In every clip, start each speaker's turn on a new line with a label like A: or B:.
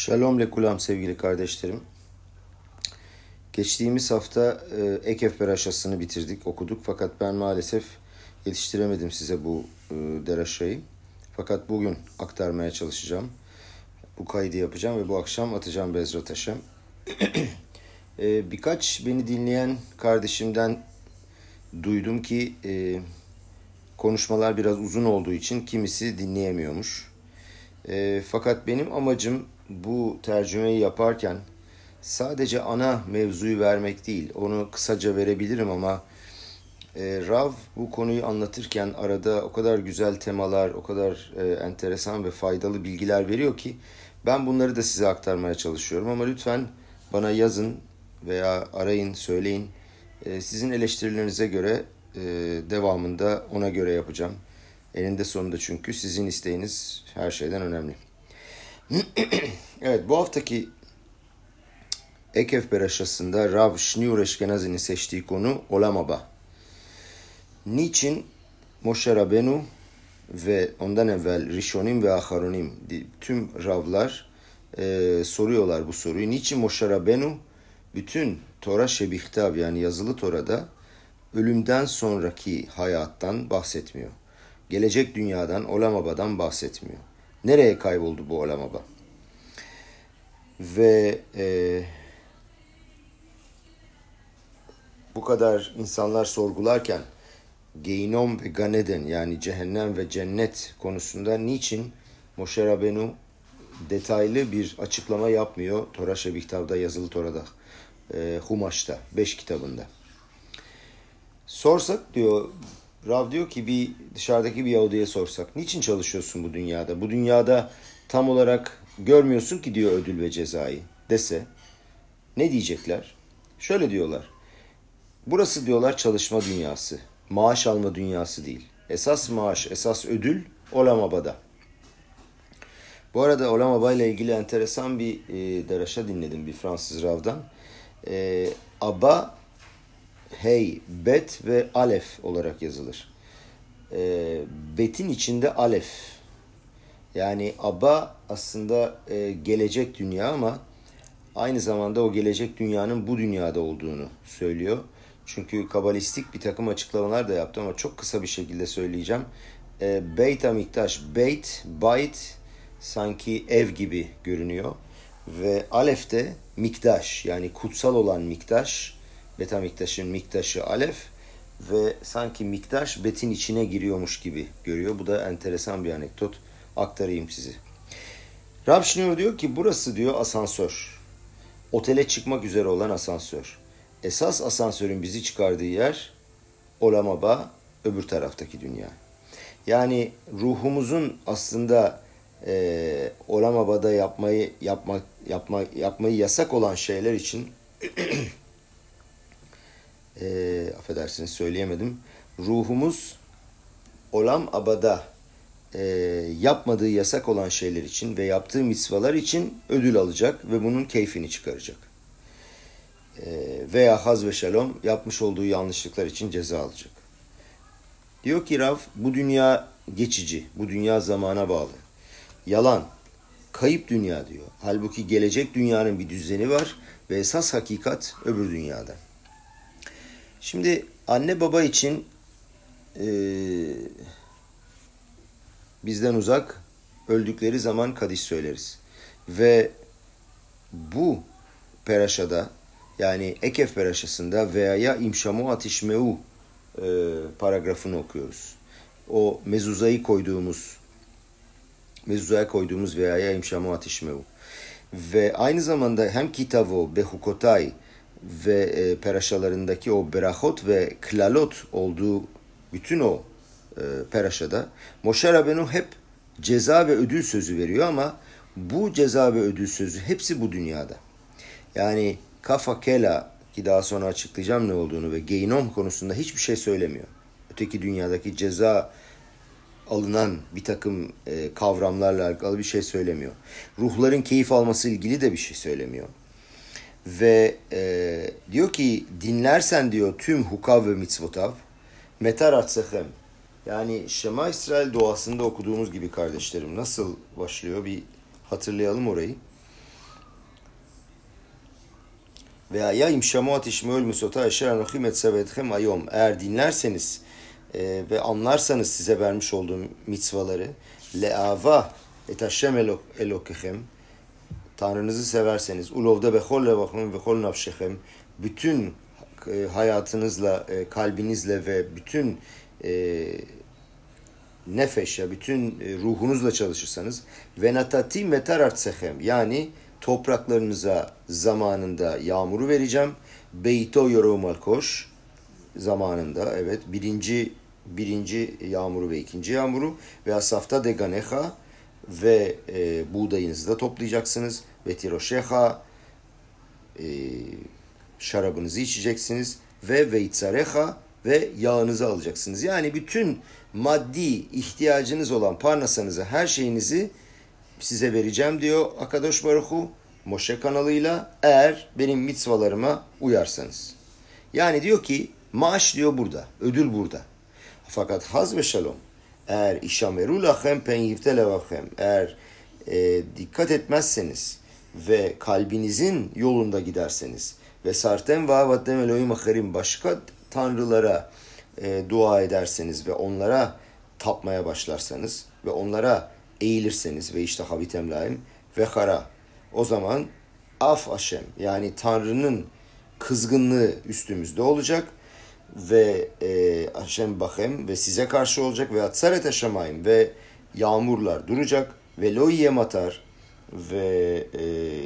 A: Shalom lekulam sevgili kardeşlerim. Geçtiğimiz hafta e, Ekef Beraşası'nı bitirdik, okuduk. Fakat ben maalesef yetiştiremedim size bu e, deraşayı. Fakat bugün aktarmaya çalışacağım. Bu kaydı yapacağım ve bu akşam atacağım Bezrat Haşem. e, birkaç beni dinleyen kardeşimden duydum ki e, konuşmalar biraz uzun olduğu için kimisi dinleyemiyormuş. E, fakat benim amacım bu tercümeyi yaparken sadece ana mevzuyu vermek değil. Onu kısaca verebilirim ama e, Rav bu konuyu anlatırken arada o kadar güzel temalar, o kadar e, enteresan ve faydalı bilgiler veriyor ki ben bunları da size aktarmaya çalışıyorum. Ama lütfen bana yazın veya arayın, söyleyin. E, sizin eleştirilerinize göre e, devamında ona göre yapacağım. Eninde sonunda çünkü sizin isteğiniz her şeyden önemli. evet bu haftaki Ekef Beraşası'nda Rav Şniur Eşkenazi'nin seçtiği konu Olamaba. Niçin Moshe Rabenu ve ondan evvel Rishonim ve Aharonim tüm Ravlar e, soruyorlar bu soruyu. Niçin Moshe Rabenu bütün Tora Şebihtav yani yazılı Tora'da ölümden sonraki hayattan bahsetmiyor. Gelecek dünyadan, Olamaba'dan bahsetmiyor. Nereye kayboldu bu Olamaba? Ve e, bu kadar insanlar sorgularken Geynom ve Ganeden yani cehennem ve cennet konusunda niçin Moshe Rabenu detaylı bir açıklama yapmıyor Tora Şebihtav'da yazılı Tora'da, e, Humaş'ta, beş kitabında. Sorsak diyor, Rav diyor ki bir dışarıdaki bir Yahudi'ye sorsak, niçin çalışıyorsun bu dünyada? Bu dünyada tam olarak görmüyorsun ki diyor ödül ve cezayı dese, ne diyecekler? Şöyle diyorlar, burası diyorlar çalışma dünyası, maaş alma dünyası değil. Esas maaş, esas ödül Olamaba'da. Bu arada Olamaba ile ilgili enteresan bir e, deraşa dinledim bir Fransız Rav'dan. E, Aba hey, bet ve alef olarak yazılır. E, betin içinde alef. Yani aba aslında e, gelecek dünya ama aynı zamanda o gelecek dünyanın bu dünyada olduğunu söylüyor. Çünkü kabalistik bir takım açıklamalar da yaptı ama çok kısa bir şekilde söyleyeceğim. E, Beyt Amiktaş, Beyt, Bayt sanki ev gibi görünüyor. Ve Alef de Miktaş yani kutsal olan Miktaş Beta Miktaş'ın Miktaş'ı Alef ve sanki Miktaş betin içine giriyormuş gibi görüyor. Bu da enteresan bir anekdot. Aktarayım sizi. Rab Schneur diyor ki burası diyor asansör. Otele çıkmak üzere olan asansör. Esas asansörün bizi çıkardığı yer Olamaba öbür taraftaki dünya. Yani ruhumuzun aslında e, Olamaba'da yapmayı yapma, yapma, yapmayı yasak olan şeyler için e, affedersiniz söyleyemedim. Ruhumuz olam abada e, yapmadığı yasak olan şeyler için ve yaptığı misvalar için ödül alacak ve bunun keyfini çıkaracak. E, veya haz ve şalom yapmış olduğu yanlışlıklar için ceza alacak. Diyor ki Rav bu dünya geçici, bu dünya zamana bağlı. Yalan, kayıp dünya diyor. Halbuki gelecek dünyanın bir düzeni var ve esas hakikat öbür dünyada. Şimdi anne baba için e, bizden uzak öldükleri zaman kadiş söyleriz. Ve bu peraşada yani Ekef peraşasında veya ya imşamu atişmeu e, paragrafını okuyoruz. O mezuzayı koyduğumuz mezuzaya koyduğumuz veya ya imşamu atişmeu. Ve aynı zamanda hem kitavo behukotay ve e, peraşalarındaki o berahot ve klalot olduğu bütün o e, peraşada Moshe Rabenu hep ceza ve ödül sözü veriyor ama bu ceza ve ödül sözü hepsi bu dünyada. Yani kafa kela ki daha sonra açıklayacağım ne olduğunu ve geinom konusunda hiçbir şey söylemiyor. Öteki dünyadaki ceza alınan bir takım e, kavramlarla alakalı bir şey söylemiyor. Ruhların keyif alması ilgili de bir şey söylemiyor. Ve e, diyor ki dinlersen diyor tüm hukav ve mitzvotav metar atsechem. Yani Şema İsrail doğasında okuduğumuz gibi kardeşlerim nasıl başlıyor bir hatırlayalım orayı. veya ya imşamuat işmeül musota eşer anochim etsevetchem ayom. Eğer dinlerseniz e, ve anlarsanız size vermiş olduğum mitzvaları leava et Hashem elokechem Tanrınızı severseniz ulovda behol levachim ve kol nafşechem bütün e, hayatınızla, e, kalbinizle ve bütün e, nefeşe, bütün e, ruhunuzla çalışırsanız ve natati metar yani topraklarınıza zamanında yağmuru vereceğim. Beyto yorumal koş zamanında evet birinci birinci yağmuru ve ikinci yağmuru ve asafta deganeha ve e, buğdayınızı da toplayacaksınız. Ve tiroşeha e, şarabınızı içeceksiniz ve veitzareha ve yağınızı alacaksınız. Yani bütün maddi ihtiyacınız olan parnasanızı, her şeyinizi size vereceğim diyor Akadosh Baruchu Moşe kanalıyla eğer benim mitzvalarıma uyarsanız. Yani diyor ki maaş diyor burada, ödül burada. Fakat haz ve şalom eğer işameru lachem pen yivte eğer e, dikkat etmezseniz ve kalbinizin yolunda giderseniz ve sartem ve avatem elohim acherim başka tanrılara e, dua ederseniz ve onlara tapmaya başlarsanız ve onlara eğilirseniz ve işte havitem laim ve hara o zaman af Hashem yani Tanrı'nın kızgınlığı üstümüzde olacak ve e, Hashem Bahem ve size karşı olacak ve atsaret aşamayim ve yağmurlar duracak ve lo matar ve e,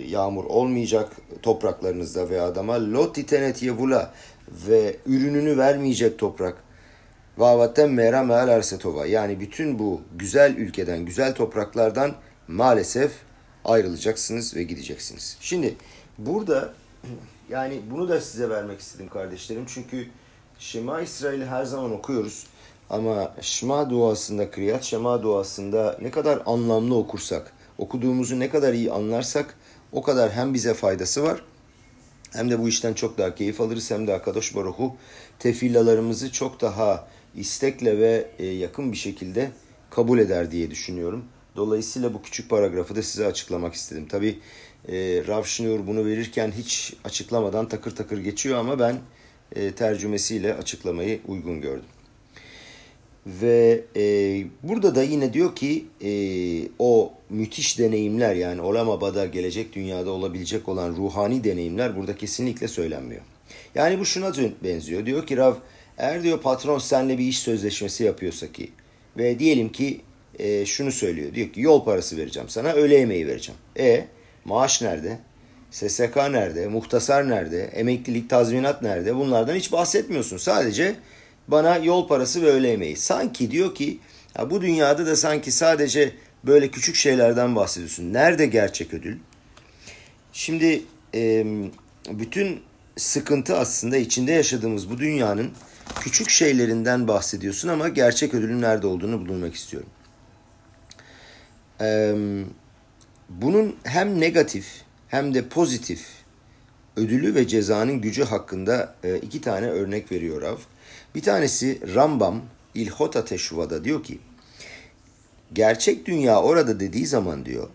A: yağmur olmayacak topraklarınızda ve adama lot titenet yevula ve ürününü vermeyecek toprak. Vavaten mera meal arsetova. Yani bütün bu güzel ülkeden, güzel topraklardan maalesef ayrılacaksınız ve gideceksiniz. Şimdi burada yani bunu da size vermek istedim kardeşlerim. Çünkü Şema İsrail'i her zaman okuyoruz. Ama Şema duasında, Kriyat Şema duasında ne kadar anlamlı okursak, okuduğumuzu ne kadar iyi anlarsak o kadar hem bize faydası var hem de bu işten çok daha keyif alırız hem de Akadosh Baruhu tefillalarımızı çok daha istekle ve e, yakın bir şekilde kabul eder diye düşünüyorum. Dolayısıyla bu küçük paragrafı da size açıklamak istedim. Tabi e, Rav Schnur bunu verirken hiç açıklamadan takır takır geçiyor ama ben e, tercümesiyle açıklamayı uygun gördüm. Ve e, burada da yine diyor ki e, o müthiş deneyimler yani olamabada gelecek dünyada olabilecek olan ruhani deneyimler burada kesinlikle söylenmiyor. Yani bu şuna benziyor. Diyor ki Rav eğer diyor patron seninle bir iş sözleşmesi yapıyorsa ki ve diyelim ki e, şunu söylüyor. Diyor ki yol parası vereceğim sana öğle yemeği vereceğim. E maaş nerede? SSK nerede? Muhtasar nerede? Emeklilik, tazminat nerede? Bunlardan hiç bahsetmiyorsun. Sadece bana yol parası ve öğle yemeği. Sanki diyor ki ya bu dünyada da sanki sadece böyle küçük şeylerden bahsediyorsun. Nerede gerçek ödül? Şimdi e, bütün sıkıntı aslında içinde yaşadığımız bu dünyanın küçük şeylerinden bahsediyorsun ama gerçek ödülün nerede olduğunu bulmak istiyorum. Ee, bunun hem negatif hem de pozitif ödülü ve cezanın gücü hakkında e, iki tane örnek veriyor Rav. Bir tanesi Rambam İlhot Ateşuva'da diyor ki gerçek dünya orada dediği zaman diyor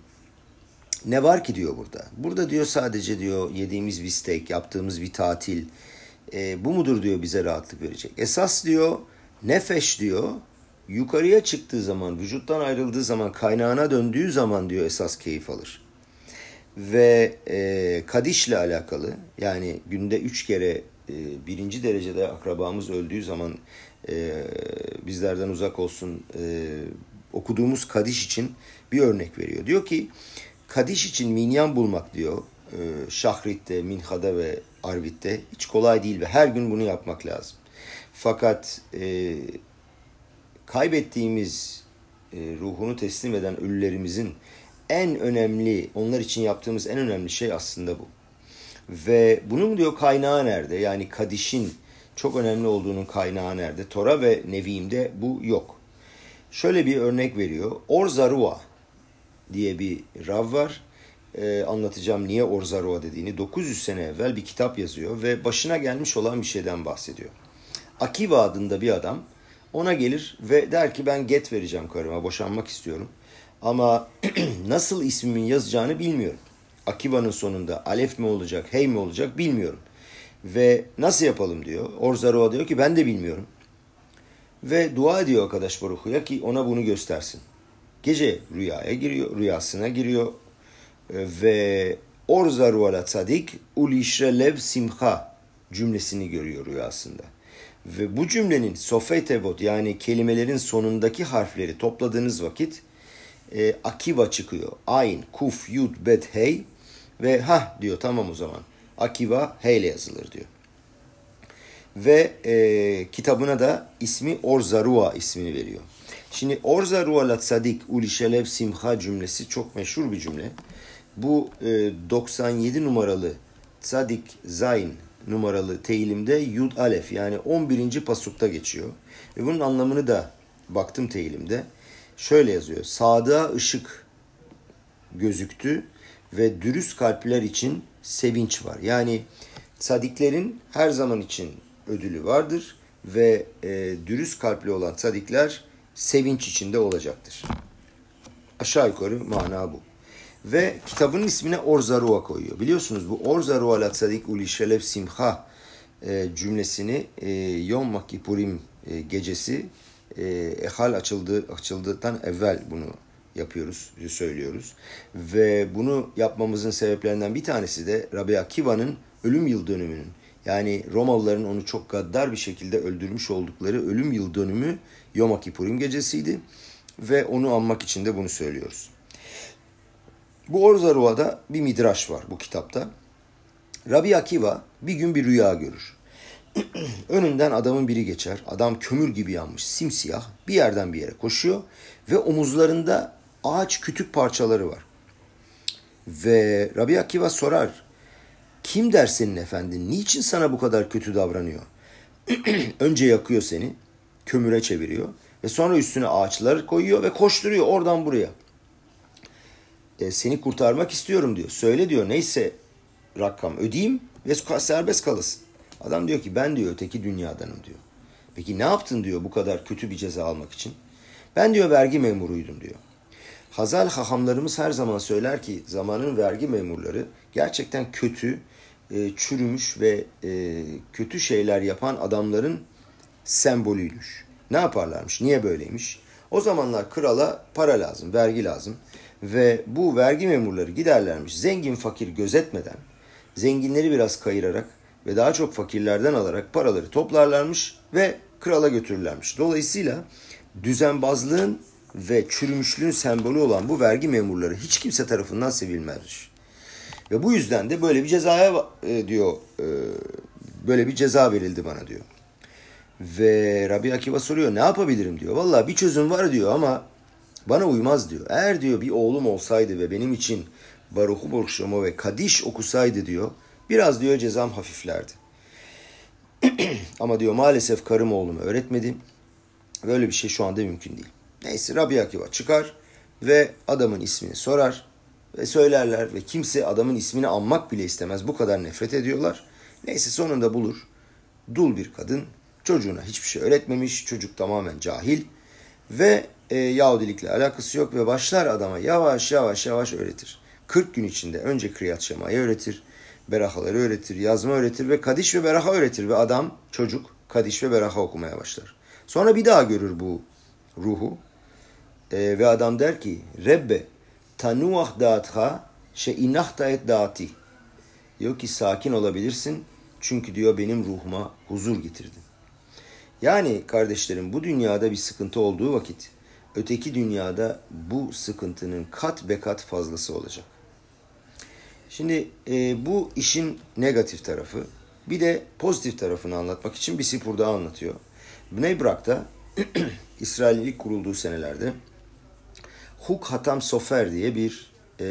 A: ne var ki diyor burada. Burada diyor sadece diyor yediğimiz bir steak, yaptığımız bir tatil, e, bu mudur diyor bize rahatlık verecek. Esas diyor nefeş diyor yukarıya çıktığı zaman, vücuttan ayrıldığı zaman, kaynağına döndüğü zaman diyor esas keyif alır. Ve e, Kadiş'le alakalı yani günde üç kere e, birinci derecede akrabamız öldüğü zaman e, bizlerden uzak olsun e, okuduğumuz Kadiş için bir örnek veriyor. Diyor ki Kadiş için minyan bulmak diyor e, Şahrit'te, Minha'da ve Arvit'te hiç kolay değil ve her gün bunu yapmak lazım. Fakat e, kaybettiğimiz e, ruhunu teslim eden ölülerimizin en önemli, onlar için yaptığımız en önemli şey aslında bu. Ve bunun diyor kaynağı nerede? Yani Kadiş'in çok önemli olduğunun kaynağı nerede? Tora ve Nevi'imde bu yok. Şöyle bir örnek veriyor. Orzarua diye bir Rav var e, anlatacağım niye Orzarua dediğini. 900 sene evvel bir kitap yazıyor ve başına gelmiş olan bir şeyden bahsediyor. Akiva adında bir adam ona gelir ve der ki ben get vereceğim karıma boşanmak istiyorum. Ama nasıl ismimin yazacağını bilmiyorum. Akiba'nın sonunda alef mi olacak, hey mi olacak bilmiyorum. Ve nasıl yapalım diyor. Orzaroa diyor ki ben de bilmiyorum. Ve dua ediyor arkadaş Baruch'uya ki ona bunu göstersin. Gece rüyaya giriyor, rüyasına giriyor ve Orzaruala tzadik ulişrelev simha cümlesini görüyor rüyasında. Ve bu cümlenin sofetevot yani kelimelerin sonundaki harfleri topladığınız vakit e, akiva çıkıyor. Ayn, kuf, yud, bet, hey ve ha diyor tamam o zaman. Akiva hey ile yazılır diyor. Ve e, kitabına da ismi Orzarua ismini veriyor. Şimdi Orzarua la tzadik ulişelev simha cümlesi çok meşhur bir cümle. Bu e, 97 numaralı tzadik zayn numaralı teyilimde yud alef yani 11. pasukta geçiyor. Ve bunun anlamını da baktım teyilimde. Şöyle yazıyor. Sadığa ışık gözüktü ve dürüst kalpler için sevinç var. Yani sadiklerin her zaman için ödülü vardır ve e, dürüst kalpli olan sadikler sevinç içinde olacaktır. Aşağı yukarı mana bu. Ve kitabın ismine Orzarua koyuyor. Biliyorsunuz bu Orzarua la tzadik uli şelev simha e, cümlesini e, Yom Kippurim e, gecesi e, ehal açıldı, açıldıktan evvel bunu yapıyoruz, söylüyoruz. Ve bunu yapmamızın sebeplerinden bir tanesi de Rabbi Akiva'nın ölüm yıl dönümünün yani Romalıların onu çok gaddar bir şekilde öldürmüş oldukları ölüm yıl dönümü Yom Kippurim gecesiydi. Ve onu anmak için de bunu söylüyoruz. Bu Orzarua'da bir midraş var bu kitapta. Rabbi Akiva bir gün bir rüya görür. Önünden adamın biri geçer. Adam kömür gibi yanmış, simsiyah. Bir yerden bir yere koşuyor ve omuzlarında ağaç kütük parçaları var. Ve Rabbi Akiva sorar. Kim der senin efendin? Niçin sana bu kadar kötü davranıyor? Önce yakıyor seni, kömüre çeviriyor ve sonra üstüne ağaçlar koyuyor ve koşturuyor oradan buraya e, seni kurtarmak istiyorum diyor. Söyle diyor neyse rakam ödeyeyim ve serbest kalasın. Adam diyor ki ben diyor öteki dünyadanım diyor. Peki ne yaptın diyor bu kadar kötü bir ceza almak için? Ben diyor vergi memuruydum diyor. Hazal hahamlarımız her zaman söyler ki zamanın vergi memurları gerçekten kötü, e, çürümüş ve e, kötü şeyler yapan adamların sembolüymüş. Ne yaparlarmış? Niye böyleymiş? O zamanlar krala para lazım, vergi lazım ve bu vergi memurları giderlermiş zengin fakir gözetmeden zenginleri biraz kayırarak ve daha çok fakirlerden alarak paraları toplarlarmış ve krala götürürlermiş. Dolayısıyla düzenbazlığın ve çürümüşlüğün sembolü olan bu vergi memurları hiç kimse tarafından sevilmezmiş. Ve bu yüzden de böyle bir cezaya e, diyor e, böyle bir ceza verildi bana diyor. Ve Rabbi Akiva soruyor ne yapabilirim diyor. Vallahi bir çözüm var diyor ama bana uymaz diyor. Eğer diyor bir oğlum olsaydı ve benim için Baruchu Borşamo ve Kadiş okusaydı diyor. Biraz diyor cezam hafiflerdi. Ama diyor maalesef karım oğluma öğretmedi. Böyle bir şey şu anda mümkün değil. Neyse Rabbi Akiva çıkar ve adamın ismini sorar ve söylerler ve kimse adamın ismini anmak bile istemez. Bu kadar nefret ediyorlar. Neyse sonunda bulur. Dul bir kadın çocuğuna hiçbir şey öğretmemiş. Çocuk tamamen cahil ve e, Yahudilikle alakası yok ve başlar adama yavaş yavaş yavaş öğretir. 40 gün içinde önce Kriyat Şema'yı öğretir, berahaları öğretir, yazma öğretir ve Kadiş ve Beraha öğretir ve adam çocuk Kadiş ve Beraha okumaya başlar. Sonra bir daha görür bu ruhu e, ve adam der ki Rebbe tanuah dağıtha şe inahta et dağıti. Diyor ki sakin olabilirsin çünkü diyor benim ruhuma huzur getirdin. Yani kardeşlerim bu dünyada bir sıkıntı olduğu vakit öteki dünyada bu sıkıntının kat be kat fazlası olacak. Şimdi e, bu işin negatif tarafı bir de pozitif tarafını anlatmak için bir sipur daha anlatıyor. Bnei Brak'ta İsraillik kurulduğu senelerde Huk Hatam Sofer diye bir e,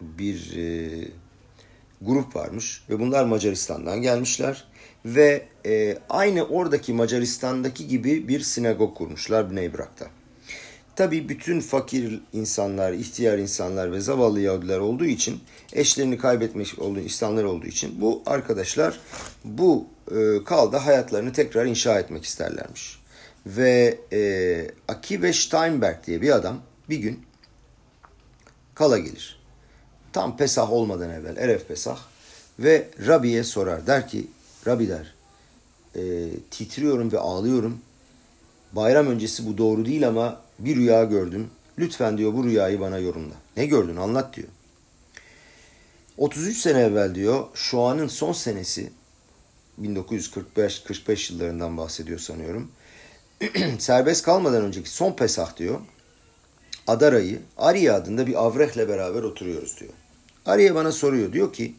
A: bir e, grup varmış ve bunlar Macaristan'dan gelmişler ve e, aynı oradaki Macaristan'daki gibi bir sinagog kurmuşlar Bnei Brak'ta. Tabi bütün fakir insanlar, ihtiyar insanlar ve zavallı Yahudiler olduğu için, eşlerini kaybetmiş olduğu insanlar olduğu için bu arkadaşlar bu e, kalda hayatlarını tekrar inşa etmek isterlermiş. Ve e, Akive Steinberg diye bir adam bir gün kala gelir. tam Pesah olmadan evvel Eref Pesah ve Rabbi'ye sorar. Der ki Rabbi der e, titriyorum ve ağlıyorum. Bayram öncesi bu doğru değil ama bir rüya gördüm. Lütfen diyor bu rüyayı bana yorumla. Ne gördün anlat diyor. 33 sene evvel diyor şu anın son senesi 1945-45 yıllarından bahsediyor sanıyorum. Serbest kalmadan önceki son Pesah diyor. Adara'yı Ariye adında bir avrehle beraber oturuyoruz diyor. Ariye bana soruyor diyor ki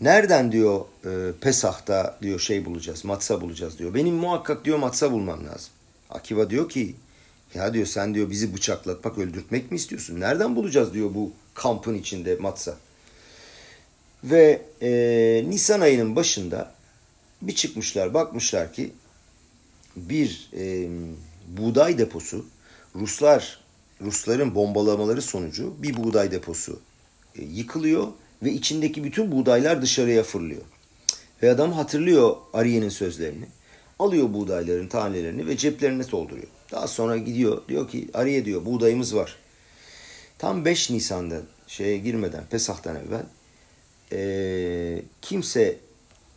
A: nereden diyor e, Pesah'ta diyor şey bulacağız matsa bulacağız diyor. Benim muhakkak diyor matsa bulmam lazım. Akiva diyor ki ya diyor sen diyor bizi bıçaklatmak öldürtmek mi istiyorsun? Nereden bulacağız diyor bu kampın içinde matsa. Ve e, Nisan ayının başında bir çıkmışlar bakmışlar ki bir e, buğday deposu Ruslar Rusların bombalamaları sonucu bir buğday deposu e, yıkılıyor ve içindeki bütün buğdaylar dışarıya fırlıyor. Ve adam hatırlıyor Ariye'nin sözlerini. Alıyor buğdayların tanelerini ve ceplerine dolduruyor. Daha sonra gidiyor diyor ki Ariye diyor buğdayımız var. Tam 5 Nisan'da şeye girmeden Pesah'tan evvel e, kimse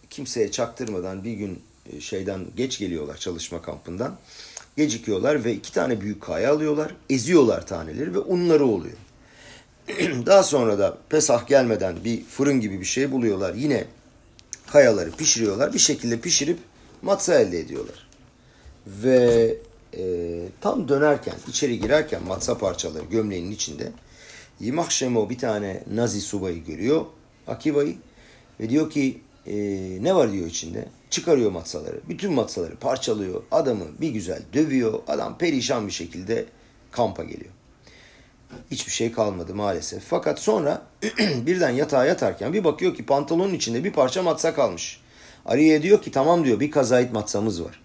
A: kimseye çaktırmadan bir gün şeyden geç geliyorlar çalışma kampından. Gecikiyorlar ve iki tane büyük kaya alıyorlar. Eziyorlar taneleri ve unları oluyor. Daha sonra da Pesah gelmeden bir fırın gibi bir şey buluyorlar. Yine kayaları pişiriyorlar. Bir şekilde pişirip matza elde ediyorlar. Ve e, tam dönerken, içeri girerken matza parçaları gömleğinin içinde Yimah Şemo bir tane Nazi subayı görüyor. Akiva'yı ve diyor ki e, ne var diyor içinde. Çıkarıyor matsaları. Bütün matsaları parçalıyor. Adamı bir güzel dövüyor. Adam perişan bir şekilde kampa geliyor. Hiçbir şey kalmadı maalesef. Fakat sonra birden yatağa yatarken bir bakıyor ki pantolonun içinde bir parça matsa kalmış. Ariye diyor ki tamam diyor bir kazayit matsamız var.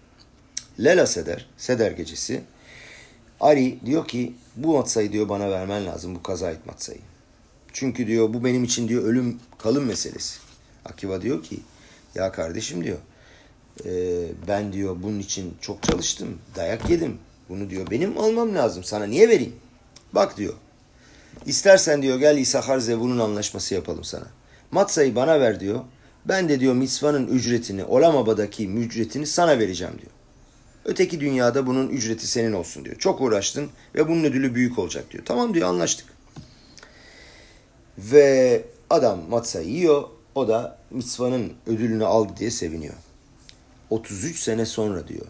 A: Lela Seder, Seder gecesi. Ari diyor ki bu matsayı diyor bana vermen lazım bu kazayit matsayı. Çünkü diyor bu benim için diyor ölüm kalım meselesi. Akiva diyor ki ya kardeşim diyor e, ben diyor bunun için çok çalıştım dayak yedim. Bunu diyor benim almam lazım sana niye vereyim? Bak diyor istersen diyor gel İsahar Zevun'un anlaşması yapalım sana. Matsayı bana ver diyor. Ben de diyor mitzvanın ücretini, Olamaba'daki ücretini sana vereceğim diyor. Öteki dünyada bunun ücreti senin olsun diyor. Çok uğraştın ve bunun ödülü büyük olacak diyor. Tamam diyor anlaştık. Ve adam matsa yiyor. O da mitzvanın ödülünü aldı diye seviniyor. 33 sene sonra diyor.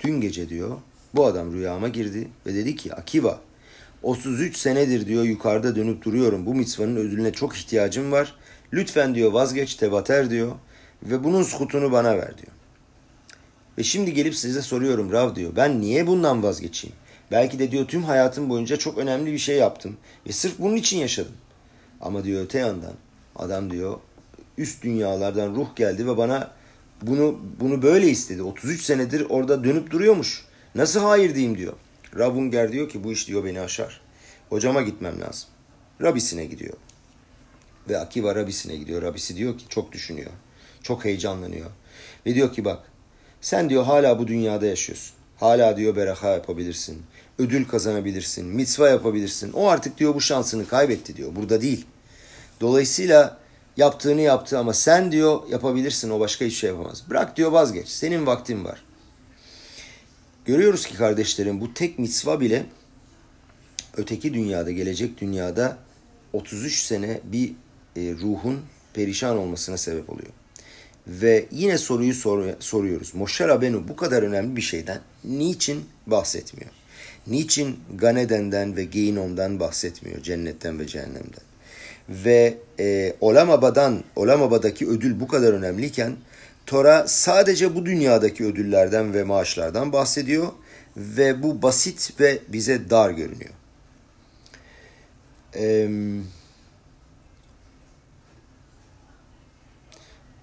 A: Dün gece diyor bu adam rüyama girdi ve dedi ki Akiva 33 senedir diyor yukarıda dönüp duruyorum. Bu mitzvanın ödülüne çok ihtiyacım var. Lütfen diyor vazgeç tevater diyor ve bunun skutunu bana ver diyor. Ve şimdi gelip size soruyorum Rav diyor. Ben niye bundan vazgeçeyim? Belki de diyor tüm hayatım boyunca çok önemli bir şey yaptım. Ve sırf bunun için yaşadım. Ama diyor öte yandan adam diyor üst dünyalardan ruh geldi ve bana bunu bunu böyle istedi. 33 senedir orada dönüp duruyormuş. Nasıl hayır diyeyim diyor. Rabunger diyor ki bu iş diyor beni aşar. Hocama gitmem lazım. Rabisine gidiyor. Ve Akiva Rabisine gidiyor. Rabisi diyor ki çok düşünüyor. Çok heyecanlanıyor. Ve diyor ki bak sen diyor hala bu dünyada yaşıyorsun. Hala diyor beraha yapabilirsin. Ödül kazanabilirsin. Mitzva yapabilirsin. O artık diyor bu şansını kaybetti diyor. Burada değil. Dolayısıyla yaptığını yaptı ama sen diyor yapabilirsin. O başka hiçbir şey yapamaz. Bırak diyor vazgeç. Senin vaktin var. Görüyoruz ki kardeşlerim bu tek mitzva bile öteki dünyada, gelecek dünyada 33 sene bir e, ruhun perişan olmasına sebep oluyor. Ve yine soruyu sor, soruyoruz. Moshe Rabenu bu kadar önemli bir şeyden niçin bahsetmiyor? Niçin Ganeden'den ve Geinom'dan bahsetmiyor? Cennetten ve cehennemden. Ve e, Olamaba'dan, Olamaba'daki ödül bu kadar önemliyken Tora sadece bu dünyadaki ödüllerden ve maaşlardan bahsediyor ve bu basit ve bize dar görünüyor. Eee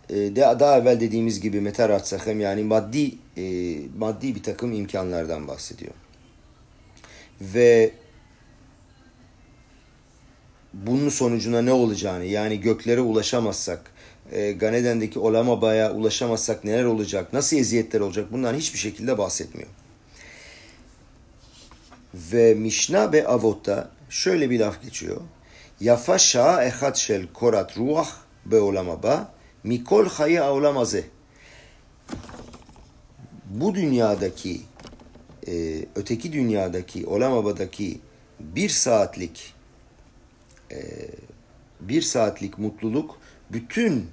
A: Ee, de daha evvel dediğimiz gibi meterat sahem yani maddi e, maddi bir takım imkanlardan bahsediyor. Ve bunun sonucuna ne olacağını yani göklere ulaşamazsak e, Ganeden'deki Olamaba'ya ulaşamazsak neler olacak, nasıl eziyetler olacak bundan hiçbir şekilde bahsetmiyor. Ve Mişna ve Avot'ta şöyle bir laf geçiyor. Yafa şa ehad şel korat ruah be olamaba Mikol hayı avlamazı. Bu dünyadaki, e, öteki dünyadaki, Olamaba'daki bir saatlik e, bir saatlik mutluluk bütün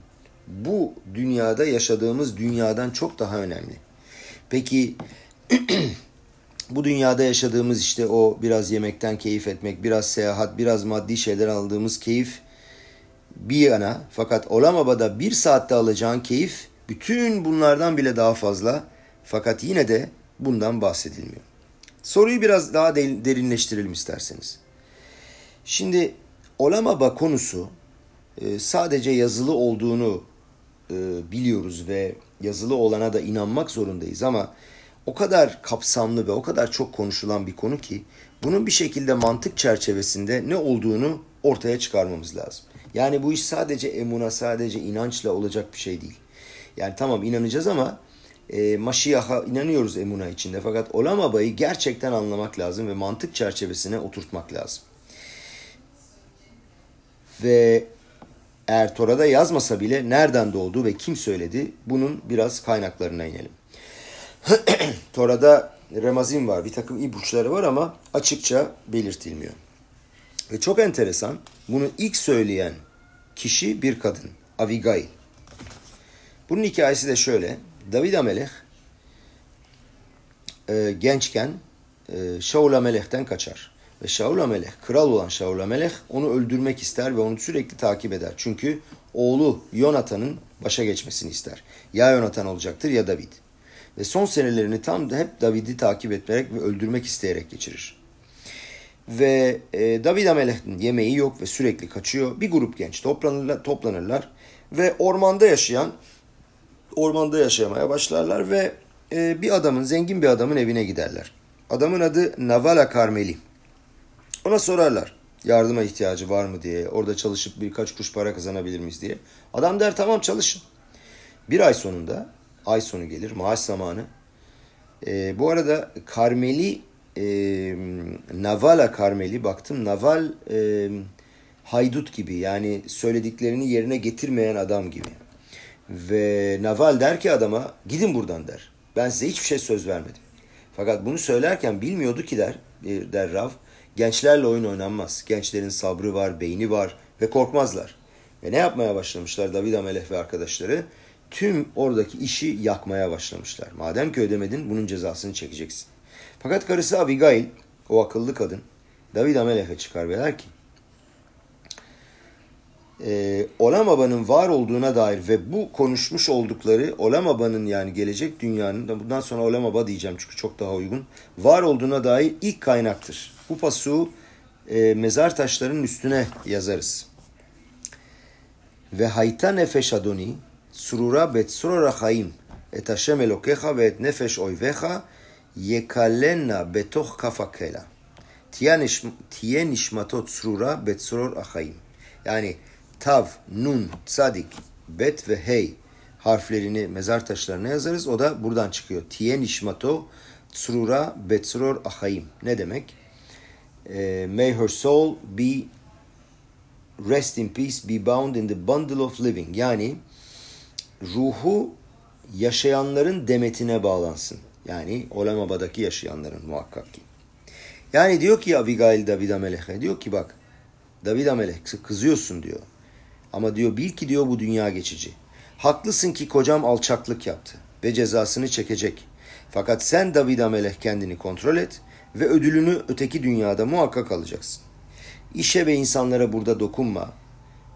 A: bu dünyada yaşadığımız dünyadan çok daha önemli. Peki bu dünyada yaşadığımız işte o biraz yemekten keyif etmek, biraz seyahat, biraz maddi şeyler aldığımız keyif bir yana fakat Olamaba'da bir saatte alacağın keyif bütün bunlardan bile daha fazla fakat yine de bundan bahsedilmiyor. Soruyu biraz daha derinleştirelim isterseniz. Şimdi Olamaba konusu e, sadece yazılı olduğunu e, biliyoruz ve yazılı olana da inanmak zorundayız ama o kadar kapsamlı ve o kadar çok konuşulan bir konu ki bunun bir şekilde mantık çerçevesinde ne olduğunu ortaya çıkarmamız lazım. Yani bu iş sadece emuna, sadece inançla olacak bir şey değil. Yani tamam inanacağız ama e, Maşiyah'a inanıyoruz emuna içinde. Fakat Olamabayı gerçekten anlamak lazım ve mantık çerçevesine oturtmak lazım. Ve eğer Tora'da yazmasa bile nereden doğdu ve kim söyledi bunun biraz kaynaklarına inelim. Tora'da remazin var, bir takım ipuçları var ama açıkça belirtilmiyor. Ve çok enteresan, bunu ilk söyleyen kişi bir kadın, Avigail. Bunun hikayesi de şöyle, David Amelech e, gençken e, Shaul Amelech'ten kaçar. Ve Shaul Amelech, kral olan Shaul Amelech onu öldürmek ister ve onu sürekli takip eder. Çünkü oğlu Yonatan'ın başa geçmesini ister. Ya Yonatan olacaktır ya David. Ve son senelerini tam da hep David'i takip etmek ve öldürmek isteyerek geçirir. Ve e, David Amelech'in yemeği yok ve sürekli kaçıyor. Bir grup genç toplanırlar, toplanırlar ve ormanda yaşayan ormanda yaşamaya başlarlar ve e, bir adamın, zengin bir adamın evine giderler. Adamın adı Navala Karmeli. Ona sorarlar yardıma ihtiyacı var mı diye, orada çalışıp birkaç kuruş para kazanabilir miyiz diye. Adam der tamam çalışın. Bir ay sonunda, ay sonu gelir, maaş zamanı. E, bu arada Karmeli, e, Navala Karmeli baktım. Naval e, haydut gibi yani söylediklerini yerine getirmeyen adam gibi. Ve Naval der ki adama gidin buradan der. Ben size hiçbir şey söz vermedim. Fakat bunu söylerken bilmiyordu ki der, der Rav. Gençlerle oyun oynanmaz. Gençlerin sabrı var, beyni var ve korkmazlar. Ve ne yapmaya başlamışlar David Amelech ve arkadaşları? Tüm oradaki işi yakmaya başlamışlar. Madem ki ödemedin bunun cezasını çekeceksin. Fakat karısı Abigail, o akıllı kadın, David Amelech'e çıkar ve der ki e, Olamaba'nın var olduğuna dair ve bu konuşmuş oldukları Olamaba'nın yani gelecek dünyanın bundan sonra Olamaba diyeceğim çünkü çok daha uygun var olduğuna dair ilk kaynaktır. Bu pasu e, mezar taşlarının üstüne yazarız. Ve hayta nefeş adoni surura bet surura haim et Hashem elokecha ve et nefeş oyvecha yekalenna betoch kafakela. Tiye nişmatot surura bet surur ahayim. Yani tav, nun, tzadik, bet ve hey harflerini mezar taşlarına yazarız. O da buradan çıkıyor. Tiye nişmato tsrura betsror. Ne demek? E, may her soul be rest in peace, be bound in the bundle of living. Yani ruhu yaşayanların demetine bağlansın. Yani Olamaba'daki yaşayanların muhakkak ki. Yani diyor ki Abigail David Amelech'e diyor ki bak David Amelech kızıyorsun diyor. Ama diyor bil ki diyor bu dünya geçici. Haklısın ki kocam alçaklık yaptı ve cezasını çekecek. Fakat sen David Amelech kendini kontrol et ve ödülünü öteki dünyada muhakkak alacaksın. İşe ve insanlara burada dokunma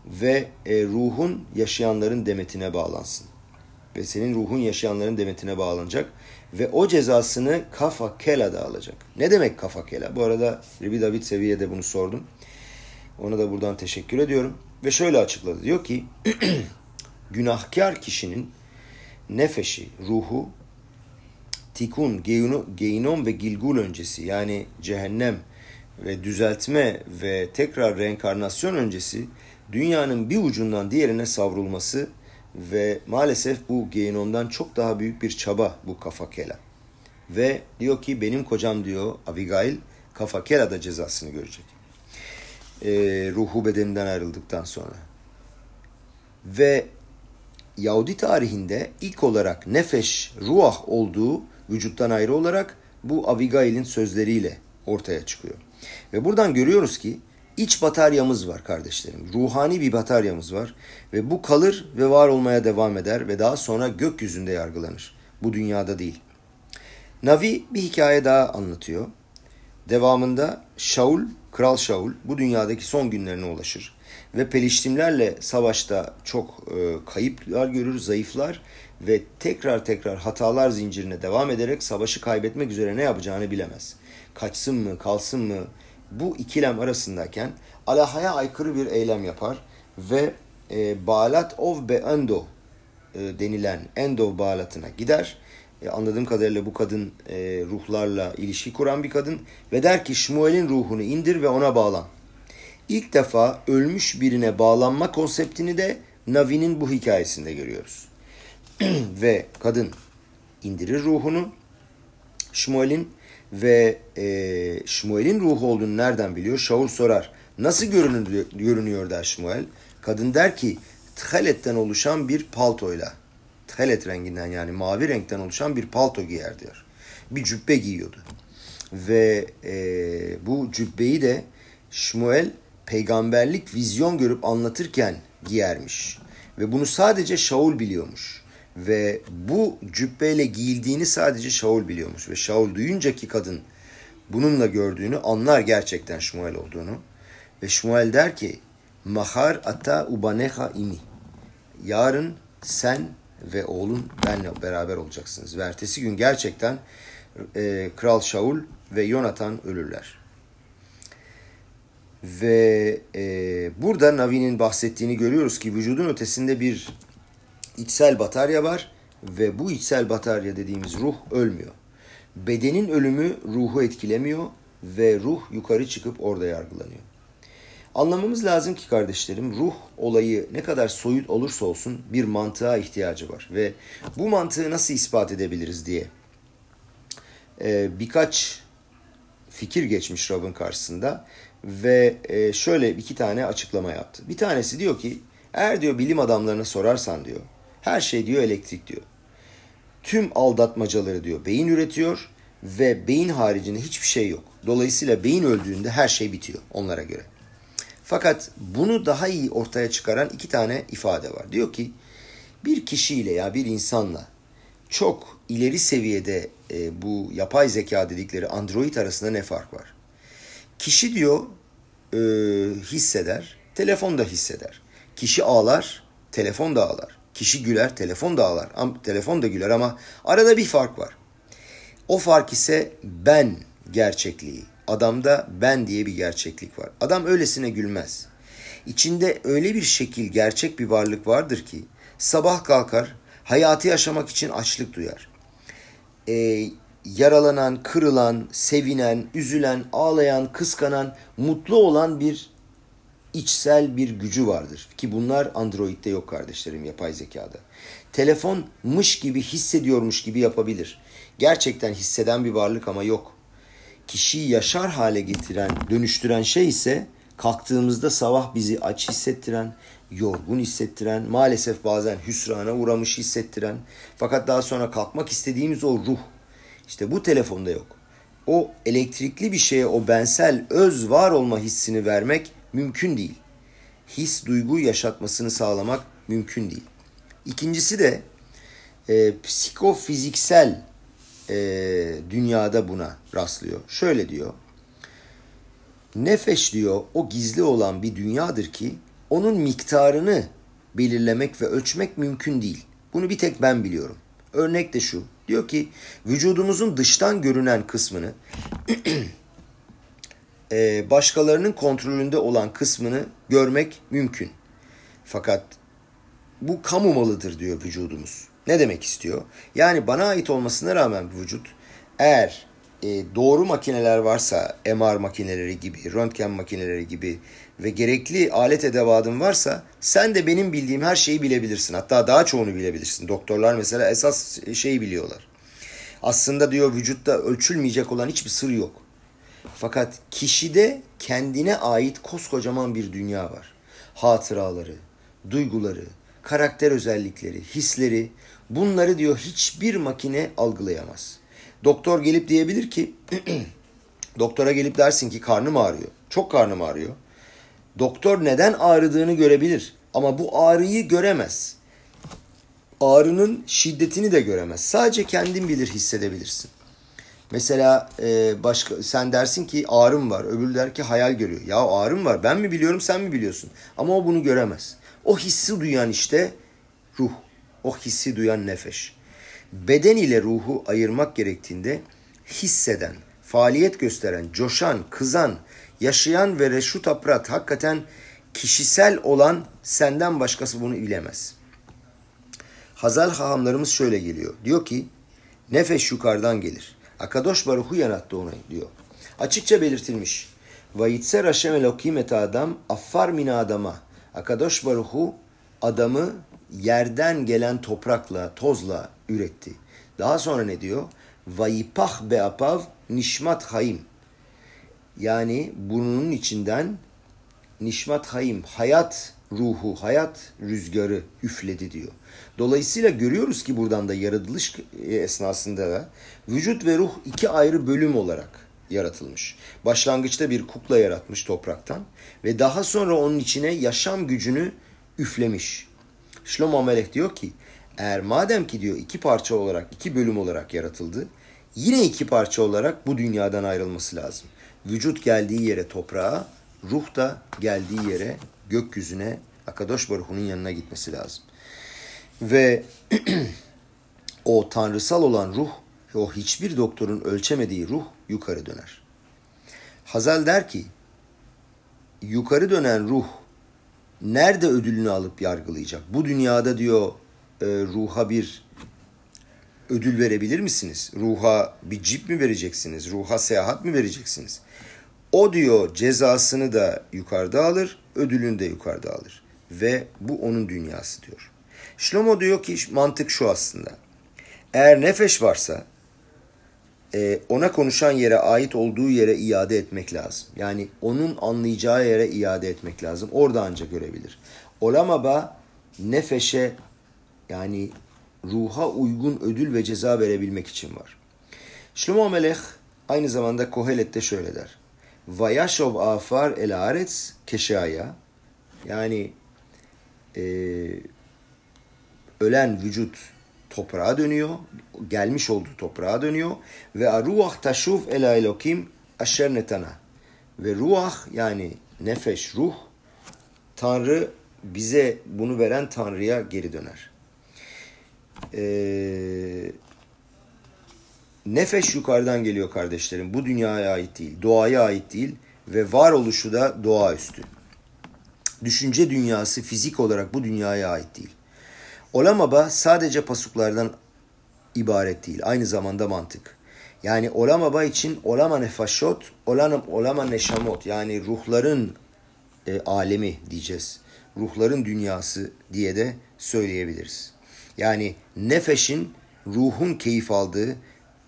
A: ve e, ruhun yaşayanların demetine bağlansın. Ve senin ruhun yaşayanların demetine bağlanacak ve o cezasını kafa kela'da alacak. Ne demek kafa kela? Bu arada Ribi David Seviye'de bunu sordum. Ona da buradan teşekkür ediyorum. Ve şöyle açıkladı. Diyor ki günahkar kişinin nefeşi, ruhu tikun, geinom ve gilgul öncesi yani cehennem ve düzeltme ve tekrar reenkarnasyon öncesi dünyanın bir ucundan diğerine savrulması ve maalesef bu geinomdan çok daha büyük bir çaba bu kafakela. Ve diyor ki benim kocam diyor Abigail kafakela da cezasını görecek. e, ruhu bedeninden ayrıldıktan sonra. Ve Yahudi tarihinde ilk olarak nefeş, ruah olduğu vücuttan ayrı olarak bu Abigail'in sözleriyle ortaya çıkıyor. Ve buradan görüyoruz ki iç bataryamız var kardeşlerim. Ruhani bir bataryamız var ve bu kalır ve var olmaya devam eder ve daha sonra gökyüzünde yargılanır. Bu dünyada değil. Navi bir hikaye daha anlatıyor. Devamında Shaul, Kral Shaul bu dünyadaki son günlerine ulaşır. Ve Peliştimlerle savaşta çok e, kayıplar görür, zayıflar ve tekrar tekrar hatalar zincirine devam ederek savaşı kaybetmek üzere ne yapacağını bilemez. Kaçsın mı, kalsın mı? Bu ikilem arasındayken Allah'a aykırı bir eylem yapar ve e, Balat of Be Endo e, denilen Endov Balat'ına gider e, anladığım kadarıyla bu kadın e, ruhlarla ilişki kuran bir kadın ve der ki Şmuel'in ruhunu indir ve ona bağlan. İlk defa ölmüş birine bağlanma konseptini de Navi'nin bu hikayesinde görüyoruz. ve kadın indirir ruhunu Şmuel'in ve e, Şmuel'in ruhu olduğunu nereden biliyor? Şaul sorar. Nasıl görünüyor, görünüyor der Şmuel. Kadın der ki Thalet'ten oluşan bir paltoyla telet renginden yani mavi renkten oluşan bir palto giyer diyor. Bir cübbe giyiyordu. Ve e, bu cübbeyi de Şmuel peygamberlik vizyon görüp anlatırken giyermiş. Ve bunu sadece Şaul biliyormuş. Ve bu cübbeyle giyildiğini sadece Şaul biliyormuş. Ve Şaul duyunca ki kadın bununla gördüğünü anlar gerçekten Şmuel olduğunu. Ve Şmuel der ki Mahar ata ubaneha ini. Yarın sen ve oğlun benle beraber olacaksınız. Ve ertesi gün gerçekten e, Kral Şaul ve Yonatan ölürler. Ve e, burada Navi'nin bahsettiğini görüyoruz ki vücudun ötesinde bir içsel batarya var ve bu içsel batarya dediğimiz ruh ölmüyor. Bedenin ölümü ruhu etkilemiyor ve ruh yukarı çıkıp orada yargılanıyor. Anlamamız lazım ki kardeşlerim ruh olayı ne kadar soyut olursa olsun bir mantığa ihtiyacı var. Ve bu mantığı nasıl ispat edebiliriz diye ee, birkaç fikir geçmiş Rab'ın karşısında ve e, şöyle iki tane açıklama yaptı. Bir tanesi diyor ki eğer diyor bilim adamlarına sorarsan diyor her şey diyor elektrik diyor. Tüm aldatmacaları diyor beyin üretiyor ve beyin haricinde hiçbir şey yok. Dolayısıyla beyin öldüğünde her şey bitiyor onlara göre. Fakat bunu daha iyi ortaya çıkaran iki tane ifade var. Diyor ki bir kişiyle ya bir insanla çok ileri seviyede e, bu yapay zeka dedikleri android arasında ne fark var? Kişi diyor e, hisseder, telefon da hisseder. Kişi ağlar, telefon da ağlar. Kişi güler, telefon da ağlar. Telefon da güler ama arada bir fark var. O fark ise ben gerçekliği. Adamda ben diye bir gerçeklik var. Adam öylesine gülmez. İçinde öyle bir şekil gerçek bir varlık vardır ki sabah kalkar hayatı yaşamak için açlık duyar. Ee, yaralanan, kırılan, sevinen, üzülen, ağlayan, kıskanan, mutlu olan bir içsel bir gücü vardır. Ki bunlar Android'de yok kardeşlerim yapay zekada. Telefon mış gibi hissediyormuş gibi yapabilir. Gerçekten hisseden bir varlık ama yok kişiyi yaşar hale getiren, dönüştüren şey ise kalktığımızda sabah bizi aç hissettiren, yorgun hissettiren, maalesef bazen hüsrana uğramış hissettiren fakat daha sonra kalkmak istediğimiz o ruh. İşte bu telefonda yok. O elektrikli bir şeye o bensel öz var olma hissini vermek mümkün değil. His duygu yaşatmasını sağlamak mümkün değil. İkincisi de e, psikofiziksel e, dünyada buna rastlıyor. Şöyle diyor. Nefes diyor o gizli olan bir dünyadır ki onun miktarını belirlemek ve ölçmek mümkün değil. Bunu bir tek ben biliyorum. Örnek de şu. Diyor ki vücudumuzun dıştan görünen kısmını e, başkalarının kontrolünde olan kısmını görmek mümkün. Fakat bu kamu malıdır diyor vücudumuz. Ne demek istiyor? Yani bana ait olmasına rağmen vücut eğer e, doğru makineler varsa MR makineleri gibi, röntgen makineleri gibi ve gerekli alet edevatın varsa sen de benim bildiğim her şeyi bilebilirsin. Hatta daha çoğunu bilebilirsin. Doktorlar mesela esas şeyi biliyorlar. Aslında diyor vücutta ölçülmeyecek olan hiçbir sır yok. Fakat kişide kendine ait koskocaman bir dünya var. Hatıraları, duyguları, karakter özellikleri, hisleri bunları diyor hiçbir makine algılayamaz. Doktor gelip diyebilir ki doktora gelip dersin ki karnım ağrıyor. Çok karnım ağrıyor. Doktor neden ağrıdığını görebilir ama bu ağrıyı göremez. Ağrının şiddetini de göremez. Sadece kendin bilir hissedebilirsin. Mesela e, başka sen dersin ki ağrım var. Öbürü der ki hayal görüyor. Ya ağrım var. Ben mi biliyorum sen mi biliyorsun? Ama o bunu göremez. O hissi duyan işte ruh. O hissi duyan nefes. Beden ile ruhu ayırmak gerektiğinde hisseden, faaliyet gösteren, coşan, kızan, yaşayan ve reşut aprat hakikaten kişisel olan senden başkası bunu bilemez. Hazal hahamlarımız şöyle geliyor. Diyor ki nefes yukarıdan gelir. Akadosh Baruhu yarattı onu diyor. Açıkça belirtilmiş. Vayitser Hashem Elokim et adam affar mina adama. Akadosh Baruhu adamı yerden gelen toprakla, tozla üretti. Daha sonra ne diyor? Vayipah beapav nişmat hayim. Yani burnunun içinden nişmat hayim, hayat ruhu, hayat rüzgarı üfledi diyor. Dolayısıyla görüyoruz ki buradan da yaratılış esnasında da vücut ve ruh iki ayrı bölüm olarak yaratılmış. Başlangıçta bir kukla yaratmış topraktan ve daha sonra onun içine yaşam gücünü üflemiş. Shlomo Melek diyor ki eğer madem ki diyor iki parça olarak, iki bölüm olarak yaratıldı, yine iki parça olarak bu dünyadan ayrılması lazım. Vücut geldiği yere toprağa, ruh da geldiği yere gökyüzüne Akadosh Baruhu'nun yanına gitmesi lazım. Ve o tanrısal olan ruh, o hiçbir doktorun ölçemediği ruh yukarı döner. Hazal der ki, yukarı dönen ruh nerede ödülünü alıp yargılayacak? Bu dünyada diyor e, ruha bir ödül verebilir misiniz? Ruha bir cip mi vereceksiniz? Ruha seyahat mi vereceksiniz? O diyor cezasını da yukarıda alır, ödülünü de yukarıda alır. Ve bu onun dünyası diyor. Shlomo diyor ki mantık şu aslında. Eğer nefes varsa e, ona konuşan yere ait olduğu yere iade etmek lazım. Yani onun anlayacağı yere iade etmek lazım. Orada ancak görebilir. Olamaba nefeşe yani ruha uygun ödül ve ceza verebilmek için var. Shlomo Melech aynı zamanda Kohelet'te şöyle der. Vayashov afar el aretz keşaya yani e, ölen vücut toprağa dönüyor, gelmiş olduğu toprağa dönüyor ve ruah taşuf el elokim aşer netana ve ruah yani nefes ruh Tanrı bize bunu veren Tanrı'ya geri döner. Ee, nefes yukarıdan geliyor kardeşlerim. Bu dünyaya ait değil, doğaya ait değil ve varoluşu da doğaüstü. Düşünce dünyası fizik olarak bu dünyaya ait değil. Olamaba sadece pasuklardan ibaret değil. Aynı zamanda mantık. Yani olamaba için olama nefaşot, olama, olama neşamot. Yani ruhların e, alemi diyeceğiz. Ruhların dünyası diye de söyleyebiliriz. Yani nefeşin ruhun keyif aldığı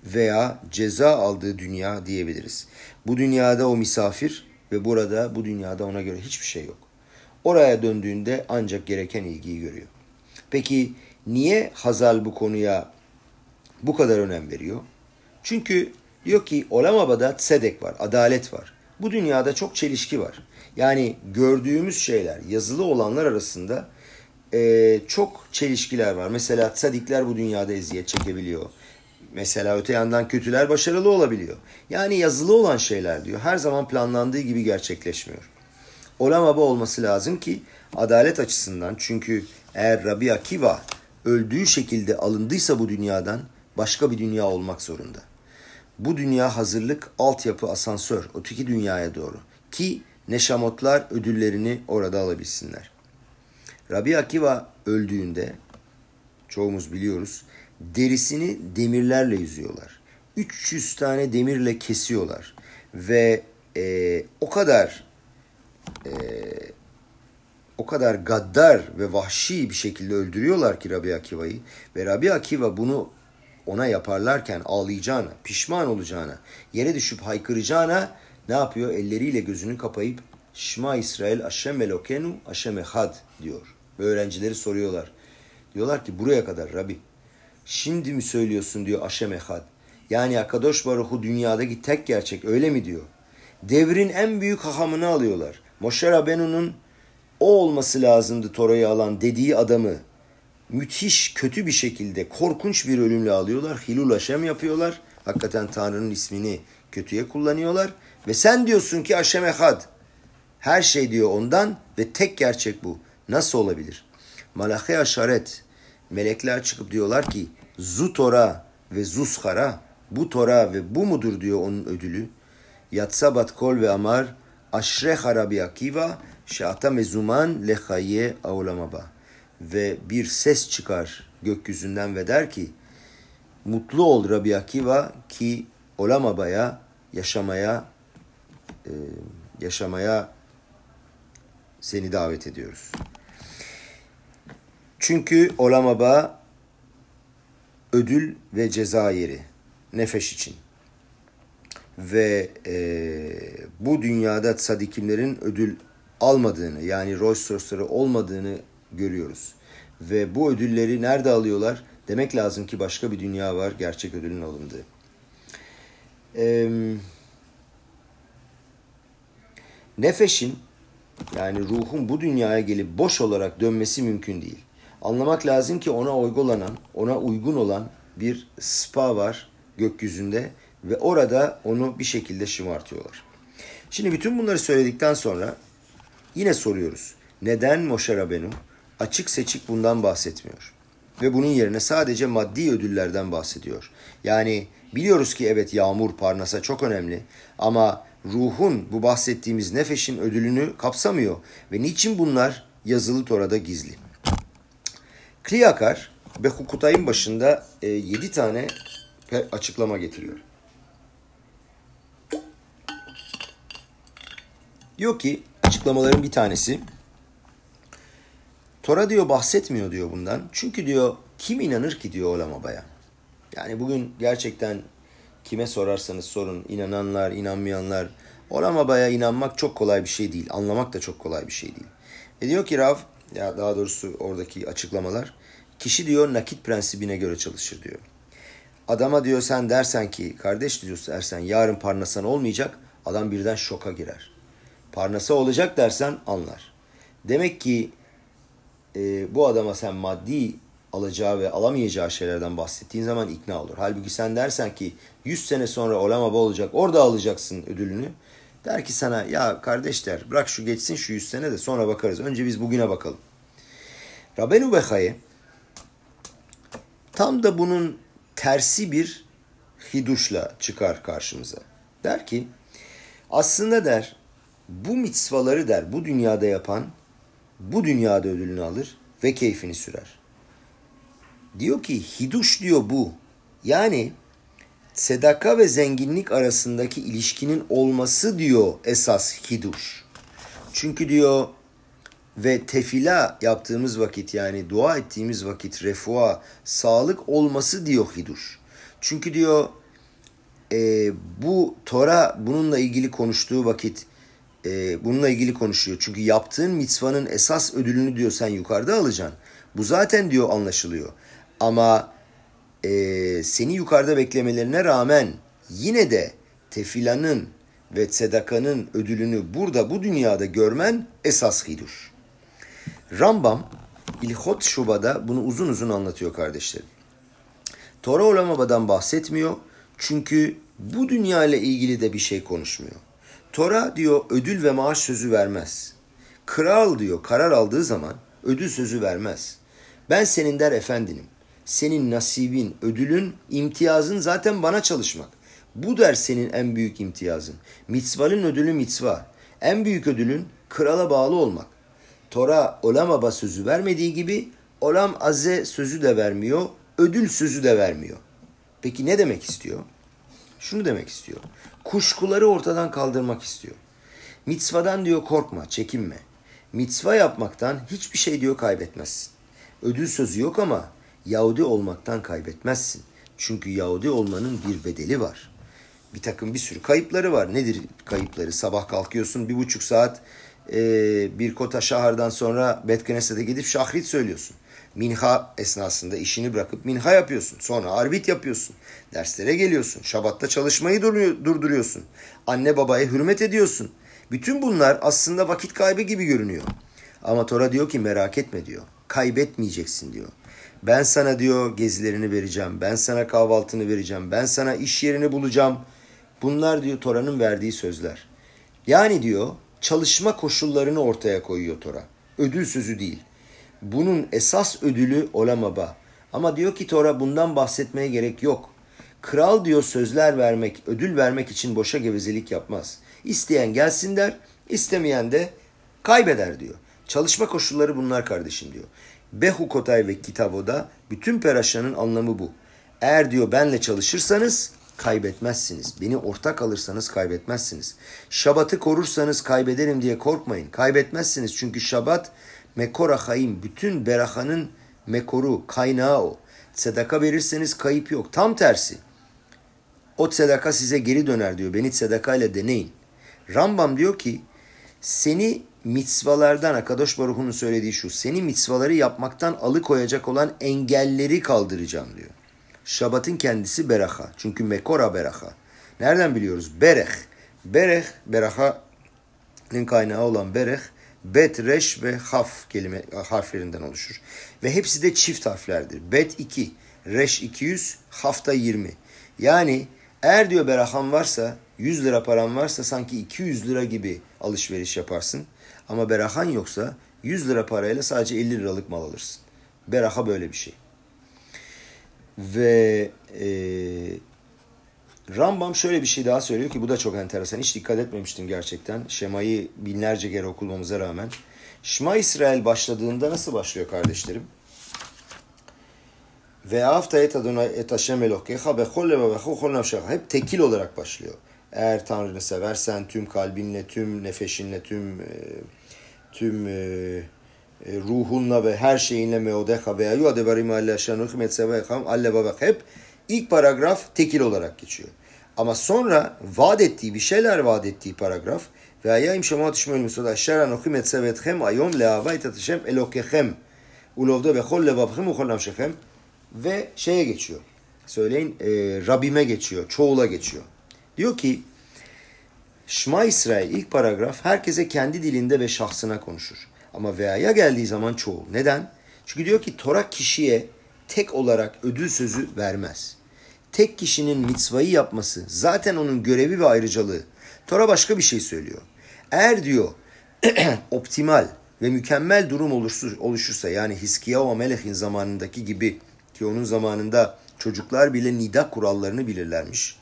A: veya ceza aldığı dünya diyebiliriz. Bu dünyada o misafir ve burada bu dünyada ona göre hiçbir şey yok. Oraya döndüğünde ancak gereken ilgiyi görüyor. Peki niye Hazal bu konuya bu kadar önem veriyor? Çünkü diyor ki Olamaba'da tsedek var, adalet var. Bu dünyada çok çelişki var. Yani gördüğümüz şeyler, yazılı olanlar arasında e, çok çelişkiler var. Mesela tsadikler bu dünyada eziyet çekebiliyor. Mesela öte yandan kötüler başarılı olabiliyor. Yani yazılı olan şeyler diyor her zaman planlandığı gibi gerçekleşmiyor. Olamaba olması lazım ki adalet açısından çünkü eğer Rabbi Akiva öldüğü şekilde alındıysa bu dünyadan başka bir dünya olmak zorunda. Bu dünya hazırlık, altyapı, asansör, öteki dünyaya doğru. Ki neşamotlar ödüllerini orada alabilsinler. Rabbi Akiva öldüğünde, çoğumuz biliyoruz, derisini demirlerle yüzüyorlar. 300 tane demirle kesiyorlar. Ve e, o kadar e, o kadar gaddar ve vahşi bir şekilde öldürüyorlar ki Rabbi Akiva'yı. Ve Rabbi Akiva bunu ona yaparlarken ağlayacağına, pişman olacağına, yere düşüp haykıracağına ne yapıyor? Elleriyle gözünü kapayıp Şma İsrail Aşem Elokenu Aşem Ehad diyor. Ve öğrencileri soruyorlar. Diyorlar ki buraya kadar Rabbi. Şimdi mi söylüyorsun diyor Aşem Ehad. Yani Akadosh Baruhu dünyadaki tek gerçek öyle mi diyor. Devrin en büyük hahamını alıyorlar. Moshe Rabenu'nun o olması lazımdı Tora'yı alan dediği adamı müthiş kötü bir şekilde korkunç bir ölümle alıyorlar. Hilul Haşem yapıyorlar. Hakikaten Tanrı'nın ismini kötüye kullanıyorlar. Ve sen diyorsun ki Haşem Ehad. Her şey diyor ondan ve tek gerçek bu. Nasıl olabilir? Malachi Aşaret. Melekler çıkıp diyorlar ki Zu Tora ve Zushara bu Tora ve bu mudur diyor onun ödülü. Yatsabat kol ve amar aşre Rabbi Akiva şata mezuman lehaye aulamaba. Ve bir ses çıkar gökyüzünden ve der ki mutlu ol Rabbi Akiva ki olamabaya yaşamaya e, yaşamaya seni davet ediyoruz. Çünkü olamaba ödül ve ceza yeri nefes için. Ve e, bu dünyada sadikimlerin ödül almadığını yani Rolls Royce'ları olmadığını görüyoruz. Ve bu ödülleri nerede alıyorlar? Demek lazım ki başka bir dünya var gerçek ödülün alındığı. Ee, nefesin yani ruhun bu dünyaya gelip boş olarak dönmesi mümkün değil. Anlamak lazım ki ona uygulanan, ona uygun olan bir spa var gökyüzünde ve orada onu bir şekilde şımartıyorlar. Şimdi bütün bunları söyledikten sonra yine soruyoruz. Neden Moshe Rabenu açık seçik bundan bahsetmiyor? Ve bunun yerine sadece maddi ödüllerden bahsediyor. Yani biliyoruz ki evet yağmur parnasa çok önemli ama ruhun bu bahsettiğimiz nefesin ödülünü kapsamıyor. Ve niçin bunlar yazılı Tora'da gizli? Kliyakar ve Hukutay'ın başında e, 7 tane açıklama getiriyor. Diyor ki açıklamaların bir tanesi Tora diyor bahsetmiyor diyor bundan. Çünkü diyor kim inanır ki diyor Olamaba'ya. Yani bugün gerçekten kime sorarsanız sorun inananlar, inanmayanlar. Olamaba'ya inanmak çok kolay bir şey değil. Anlamak da çok kolay bir şey değil. E diyor ki Rav, ya daha doğrusu oradaki açıklamalar. Kişi diyor nakit prensibine göre çalışır diyor. Adama diyor sen dersen ki kardeş diyorsun dersen yarın parnasan olmayacak. Adam birden şoka girer. Parnasa olacak dersen anlar. Demek ki e, bu adama sen maddi alacağı ve alamayacağı şeylerden bahsettiğin zaman ikna olur. Halbuki sen dersen ki 100 sene sonra olamaba olacak orada alacaksın ödülünü. Der ki sana ya kardeşler bırak şu geçsin şu 100 sene de sonra bakarız. Önce biz bugüne bakalım. Rabenu Behaye tam da bunun tersi bir hiduşla çıkar karşımıza. Der ki aslında der bu mitzvaları der bu dünyada yapan bu dünyada ödülünü alır ve keyfini sürer. Diyor ki hiduş diyor bu. Yani sedaka ve zenginlik arasındaki ilişkinin olması diyor esas hiduş. Çünkü diyor ve tefila yaptığımız vakit yani dua ettiğimiz vakit refua, sağlık olması diyor hiduş. Çünkü diyor e, bu Tora bununla ilgili konuştuğu vakit e, bununla ilgili konuşuyor. Çünkü yaptığın mitzvanın esas ödülünü diyor sen yukarıda alacaksın. Bu zaten diyor anlaşılıyor. Ama e, seni yukarıda beklemelerine rağmen yine de tefilanın ve sedakanın ödülünü burada bu dünyada görmen esas hiduş. Rambam İlhot Şuba'da bunu uzun uzun anlatıyor kardeşlerim. Tora Olamaba'dan bahsetmiyor çünkü bu dünya ile ilgili de bir şey konuşmuyor. Tora diyor ödül ve maaş sözü vermez. Kral diyor karar aldığı zaman ödül sözü vermez. Ben senin der efendinim. Senin nasibin, ödülün, imtiyazın zaten bana çalışmak. Bu der senin en büyük imtiyazın. Mitzvalın ödülü mitzva. En büyük ödülün krala bağlı olmak. Tora olamaba sözü vermediği gibi olam azze sözü de vermiyor, ödül sözü de vermiyor. Peki ne demek istiyor? Şunu demek istiyor. Kuşkuları ortadan kaldırmak istiyor. Mitzvadan diyor korkma, çekinme. Mitzva yapmaktan hiçbir şey diyor kaybetmezsin. Ödül sözü yok ama Yahudi olmaktan kaybetmezsin. Çünkü Yahudi olmanın bir bedeli var. Bir takım bir sürü kayıpları var. Nedir kayıpları? Sabah kalkıyorsun bir buçuk saat e, bir kota şahardan sonra Betkenese'de gidip şahrit söylüyorsun. Minha esnasında işini bırakıp minha yapıyorsun. Sonra arbit yapıyorsun. Derslere geliyorsun. Şabatta çalışmayı durduruyorsun. Anne babaya hürmet ediyorsun. Bütün bunlar aslında vakit kaybı gibi görünüyor. Ama Tora diyor ki merak etme diyor. Kaybetmeyeceksin diyor. Ben sana diyor gezilerini vereceğim. Ben sana kahvaltını vereceğim. Ben sana iş yerini bulacağım. Bunlar diyor Tora'nın verdiği sözler. Yani diyor çalışma koşullarını ortaya koyuyor Tora. Ödül sözü değil. Bunun esas ödülü olamaba. Ama diyor ki Tora bundan bahsetmeye gerek yok. Kral diyor sözler vermek, ödül vermek için boşa gevezelik yapmaz. İsteyen gelsin der, istemeyen de kaybeder diyor. Çalışma koşulları bunlar kardeşim diyor. Behukotay ve Kitavo'da bütün peraşanın anlamı bu. Eğer diyor benle çalışırsanız kaybetmezsiniz. Beni ortak alırsanız kaybetmezsiniz. Şabatı korursanız kaybederim diye korkmayın. Kaybetmezsiniz çünkü şabat mekora hayim. Bütün berahanın mekoru, kaynağı o. Sedaka verirseniz kayıp yok. Tam tersi. O sedaka size geri döner diyor. Beni sedaka ile deneyin. Rambam diyor ki seni mitzvalardan Akadosh Baruhu'nun söylediği şu. Seni mitzvaları yapmaktan alıkoyacak olan engelleri kaldıracağım diyor. Şabatın kendisi beraha. Çünkü mekora beraha. Nereden biliyoruz? Bereh. Bereh, beraha'nın kaynağı olan bereh, bet, reş ve haf kelime harflerinden oluşur. Ve hepsi de çift harflerdir. Bet 2, reş 200, hafta 20. Yani eğer diyor berahan varsa 100 lira paran varsa sanki 200 lira gibi alışveriş yaparsın. Ama berahan yoksa 100 lira parayla sadece 50 liralık mal alırsın. Beraha böyle bir şey. Ve e, Rambam şöyle bir şey daha söylüyor ki bu da çok enteresan. Hiç dikkat etmemiştim gerçekten. Şema'yı binlerce kere okumamıza rağmen. Şema İsrail başladığında nasıl başlıyor kardeşlerim? Ve hafta et Adonai et Hashem Elokecha bechol levavechu chol nafşecha. Hep tekil olarak başlıyor. Eğer Tanrı'nı seversen tüm kalbinle, tüm nefeşinle, tüm e, tüm e, e, ruhunla ve her şeyinle meodecha ve ayu adevarim alle şanuch metsevecham alle babak hep ilk paragraf tekil olarak geçiyor. Ama sonra vaat ettiği bir şeyler vaat ettiği paragraf ve ayayim şemat işmel musad aşer anochi metsevetchem ayom leavayt atışem elokechem ulovda ve chol levavchem u chol nafşechem ve şeye geçiyor. Söyleyin e, Rabbime geçiyor, çoğula geçiyor. Diyor ki Şma İsrail ilk paragraf herkese kendi dilinde ve şahsına konuşur. Ama veaya geldiği zaman çoğul. Neden? Çünkü diyor ki Tora kişiye tek olarak ödül sözü vermez. Tek kişinin mitzvayı yapması zaten onun görevi ve ayrıcalığı. Tora başka bir şey söylüyor. Eğer diyor optimal ve mükemmel durum oluşursa yani Hiskiya ve Melech'in zamanındaki gibi ki onun zamanında çocuklar bile nida kurallarını bilirlermiş.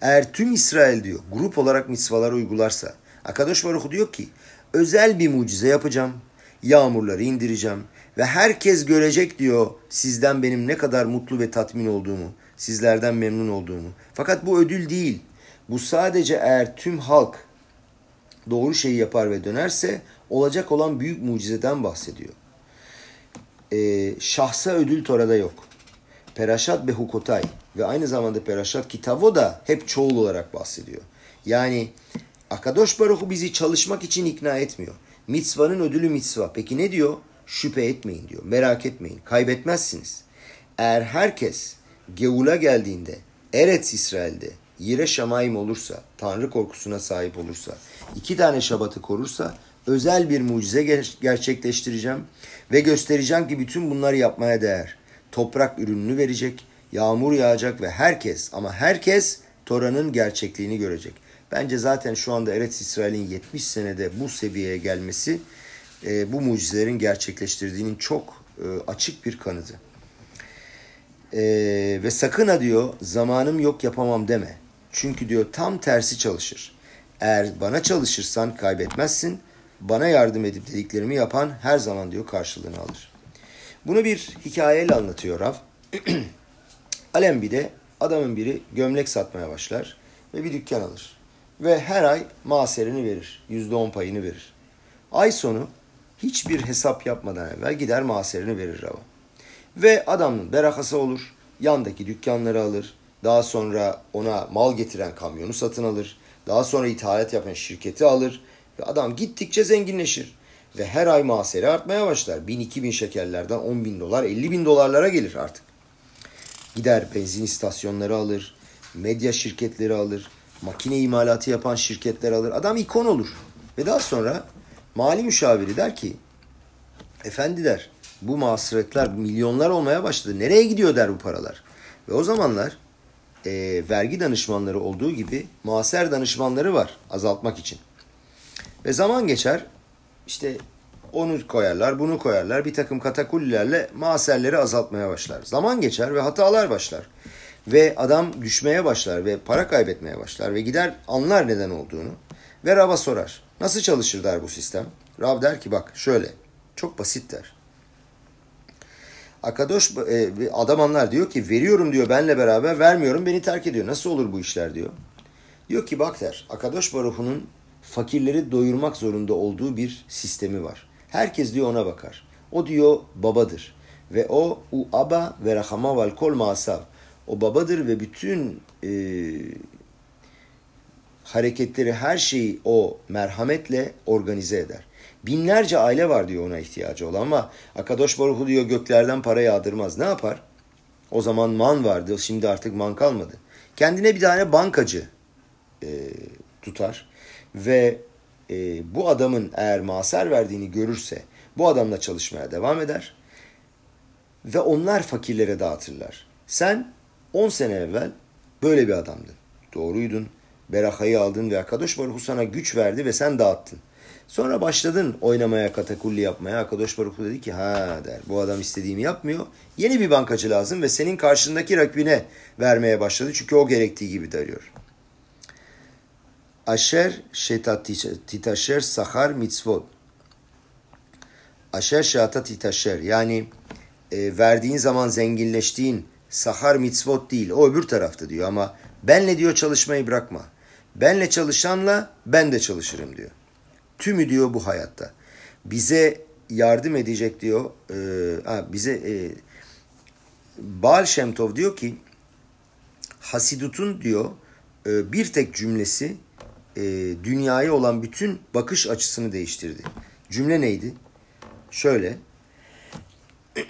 A: Eğer tüm İsrail diyor grup olarak mitzvalar uygularsa Akadosh Baruch diyor ki özel bir mucize yapacağım. Yağmurları indireceğim ve herkes görecek diyor sizden benim ne kadar mutlu ve tatmin olduğumu, sizlerden memnun olduğumu. Fakat bu ödül değil. Bu sadece eğer tüm halk doğru şeyi yapar ve dönerse olacak olan büyük mucizeden bahsediyor. Ee, şahsa ödül Tora'da yok. Peraşat Behukotay ve aynı zamanda Peraşat Kitavo da hep çoğul olarak bahsediyor. Yani Akadosh Baruhu bizi çalışmak için ikna etmiyor. Mitzvanın ödülü mitzva. Peki ne diyor? Şüphe etmeyin diyor. Merak etmeyin. Kaybetmezsiniz. Eğer herkes Geula geldiğinde Eretz İsrail'de Yire Şamayim olursa, Tanrı korkusuna sahip olursa, iki tane şabatı korursa özel bir mucize gerçekleştireceğim ve göstereceğim ki bütün bunları yapmaya değer. Toprak ürününü verecek, yağmur yağacak ve herkes ama herkes Tora'nın gerçekliğini görecek. Bence zaten şu anda Eretz İsrail'in 70 senede bu seviyeye gelmesi e, bu mucizelerin gerçekleştirdiğinin çok e, açık bir kanıtı. E, ve sakın ha diyor zamanım yok yapamam deme. Çünkü diyor tam tersi çalışır. Eğer bana çalışırsan kaybetmezsin. Bana yardım edip dediklerimi yapan her zaman diyor karşılığını alır. Bunu bir hikayeyle anlatıyor Rav. Alembi'de adamın biri gömlek satmaya başlar ve bir dükkan alır. Ve her ay maserini verir. Yüzde on payını verir. Ay sonu hiçbir hesap yapmadan evvel gider maserini verir Rav'a. Ve adamın berakası olur. yandaki dükkanları alır. Daha sonra ona mal getiren kamyonu satın alır. Daha sonra ithalat yapan şirketi alır. Ve adam gittikçe zenginleşir. Ve her ay mahseri artmaya başlar. 1000 2000 şekerlerden 10 bin dolar 50 bin dolarlara gelir artık. Gider benzin istasyonları alır. Medya şirketleri alır. Makine imalatı yapan şirketler alır. Adam ikon olur. Ve daha sonra mali müşaviri der ki efendi der bu masraflar milyonlar olmaya başladı. Nereye gidiyor der bu paralar. Ve o zamanlar e, vergi danışmanları olduğu gibi muaser danışmanları var azaltmak için. Ve zaman geçer işte onu koyarlar bunu koyarlar bir takım katakullilerle maserleri azaltmaya başlar. Zaman geçer ve hatalar başlar. Ve adam düşmeye başlar ve para kaybetmeye başlar ve gider anlar neden olduğunu. Ve Rab'a sorar. Nasıl çalışır der bu sistem. Rab der ki bak şöyle çok basit der. Akadoş e, adam diyor ki veriyorum diyor benle beraber vermiyorum beni terk ediyor. Nasıl olur bu işler diyor. Diyor ki bak der Akadosh Baruhu'nun fakirleri doyurmak zorunda olduğu bir sistemi var. Herkes diyor ona bakar. O diyor babadır. Ve o u aba ve rahama val kol masav. O babadır ve bütün e, hareketleri her şeyi o merhametle organize eder. Binlerce aile var diyor ona ihtiyacı olan ama Akadosh Baruhu diyor göklerden para yağdırmaz. Ne yapar? O zaman man vardı. Şimdi artık man kalmadı. Kendine bir tane bankacı e, tutar ve e, bu adamın eğer maser verdiğini görürse bu adamla çalışmaya devam eder ve onlar fakirlere dağıtırlar. Sen 10 sene evvel böyle bir adamdın. Doğruydun. Berakayı aldın ve Akadosh Baruhu sana güç verdi ve sen dağıttın. Sonra başladın oynamaya, katakulli yapmaya. Akadosh Baruhu dedi ki ha der bu adam istediğimi yapmıyor. Yeni bir bankacı lazım ve senin karşındaki rakibine vermeye başladı. Çünkü o gerektiği gibi darıyor. Aşer şetat titaşer sahar mitzvot. Aşer şetat titaşer yani e, verdiğin zaman zenginleştiğin sahar mitzvot değil. O öbür tarafta diyor ama benle diyor çalışmayı bırakma. Benle çalışanla ben de çalışırım diyor. Tümü diyor bu hayatta. Bize yardım edecek diyor. E, bize e, Baal Şemtov diyor ki Hasidut'un diyor e, bir tek cümlesi e, dünyaya olan bütün bakış açısını değiştirdi. Cümle neydi? Şöyle.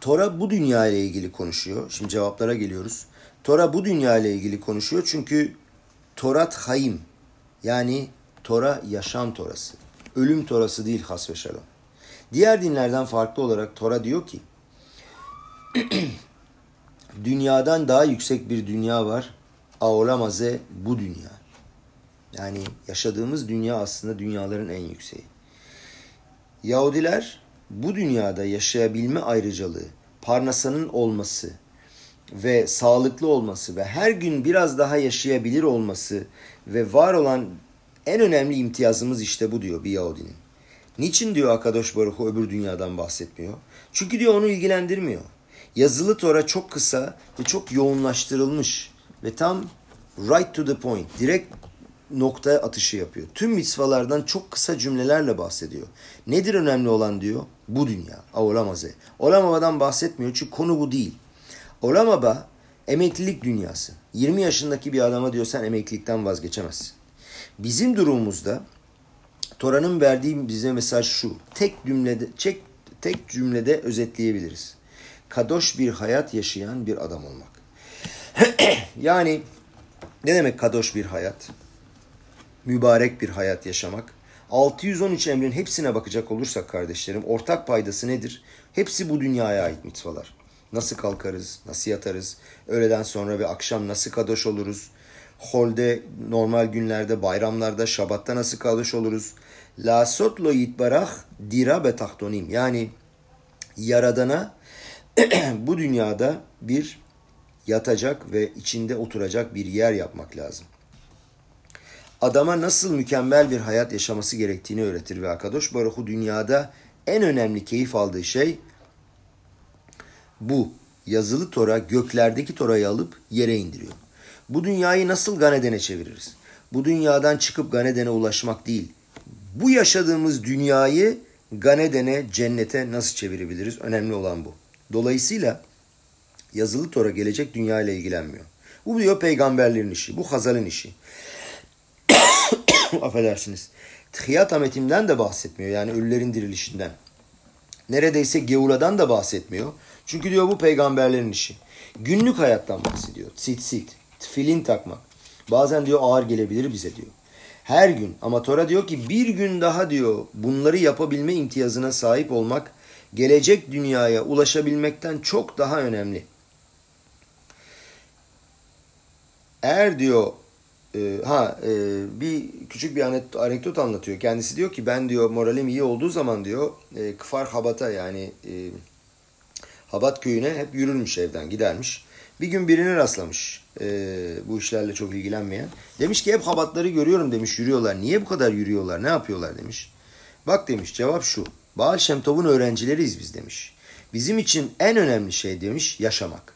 A: Tora bu dünya ile ilgili konuşuyor. Şimdi cevaplara geliyoruz. Tora bu dünya ile ilgili konuşuyor çünkü Torat Hayim yani Tora yaşam torası. Ölüm torası değil has ve şalom. Diğer dinlerden farklı olarak Tora diyor ki dünyadan daha yüksek bir dünya var. Aolamaze bu dünya. Yani yaşadığımız dünya aslında dünyaların en yükseği. Yahudiler bu dünyada yaşayabilme ayrıcalığı, parnasanın olması ve sağlıklı olması ve her gün biraz daha yaşayabilir olması ve var olan en önemli imtiyazımız işte bu diyor bir Yahudinin. Niçin diyor Akadosh Baruch öbür dünyadan bahsetmiyor? Çünkü diyor onu ilgilendirmiyor. Yazılı Tora çok kısa ve çok yoğunlaştırılmış ve tam right to the point, direkt nokta atışı yapıyor. Tüm mitzvalardan çok kısa cümlelerle bahsediyor. Nedir önemli olan diyor? Bu dünya. Olamaz'e. Olamaba'dan bahsetmiyor çünkü konu bu değil. Olamaba emeklilik dünyası. 20 yaşındaki bir adama diyor sen emeklilikten vazgeçemezsin. Bizim durumumuzda Tora'nın verdiği bize mesaj şu. Tek cümlede, tek, tek cümlede özetleyebiliriz. Kadoş bir hayat yaşayan bir adam olmak. yani ne demek kadoş bir hayat? Mübarek bir hayat yaşamak. 613 emrin hepsine bakacak olursak kardeşlerim ortak paydası nedir? Hepsi bu dünyaya ait mitvalar. Nasıl kalkarız, nasıl yatarız, öğleden sonra ve akşam nasıl kadoş oluruz, holde, normal günlerde, bayramlarda, şabatta nasıl kadoş oluruz. La sotlo yitbarah dira betahtonim. Yani Yaradan'a bu dünyada bir yatacak ve içinde oturacak bir yer yapmak lazım. Adama nasıl mükemmel bir hayat yaşaması gerektiğini öğretir ve Akadosh Baruhu dünyada en önemli keyif aldığı şey bu. Yazılı Tora göklerdeki Tora'yı alıp yere indiriyor. Bu dünyayı nasıl Ganeden'e çeviririz? Bu dünyadan çıkıp Ganeden'e ulaşmak değil. Bu yaşadığımız dünyayı Ganeden'e, cennete nasıl çevirebiliriz? Önemli olan bu. Dolayısıyla Yazılı Tora gelecek dünya ile ilgilenmiyor. Bu diyor peygamberlerin işi. Bu Hazal'ın işi. Affedersiniz. Tihiyat Ametim'den de bahsetmiyor. Yani ölülerin dirilişinden. Neredeyse Geula'dan da bahsetmiyor. Çünkü diyor bu peygamberlerin işi. Günlük hayattan bahsediyor. Tsit tfilin takmak. Bazen diyor ağır gelebilir bize diyor. Her gün ama Tora diyor ki bir gün daha diyor bunları yapabilme imtiyazına sahip olmak gelecek dünyaya ulaşabilmekten çok daha önemli. Eğer diyor e, ha e, bir küçük bir anekdot anlatıyor. Kendisi diyor ki ben diyor moralim iyi olduğu zaman diyor e, Kıfar Habat'a yani e, Habat köyüne hep yürürmüş evden gidermiş. Bir gün birini rastlamış e, bu işlerle çok ilgilenmeyen. Demiş ki hep Habatları görüyorum demiş yürüyorlar. Niye bu kadar yürüyorlar ne yapıyorlar demiş. Bak demiş cevap şu. Baal Şemtov'un öğrencileriyiz biz demiş. Bizim için en önemli şey demiş yaşamak.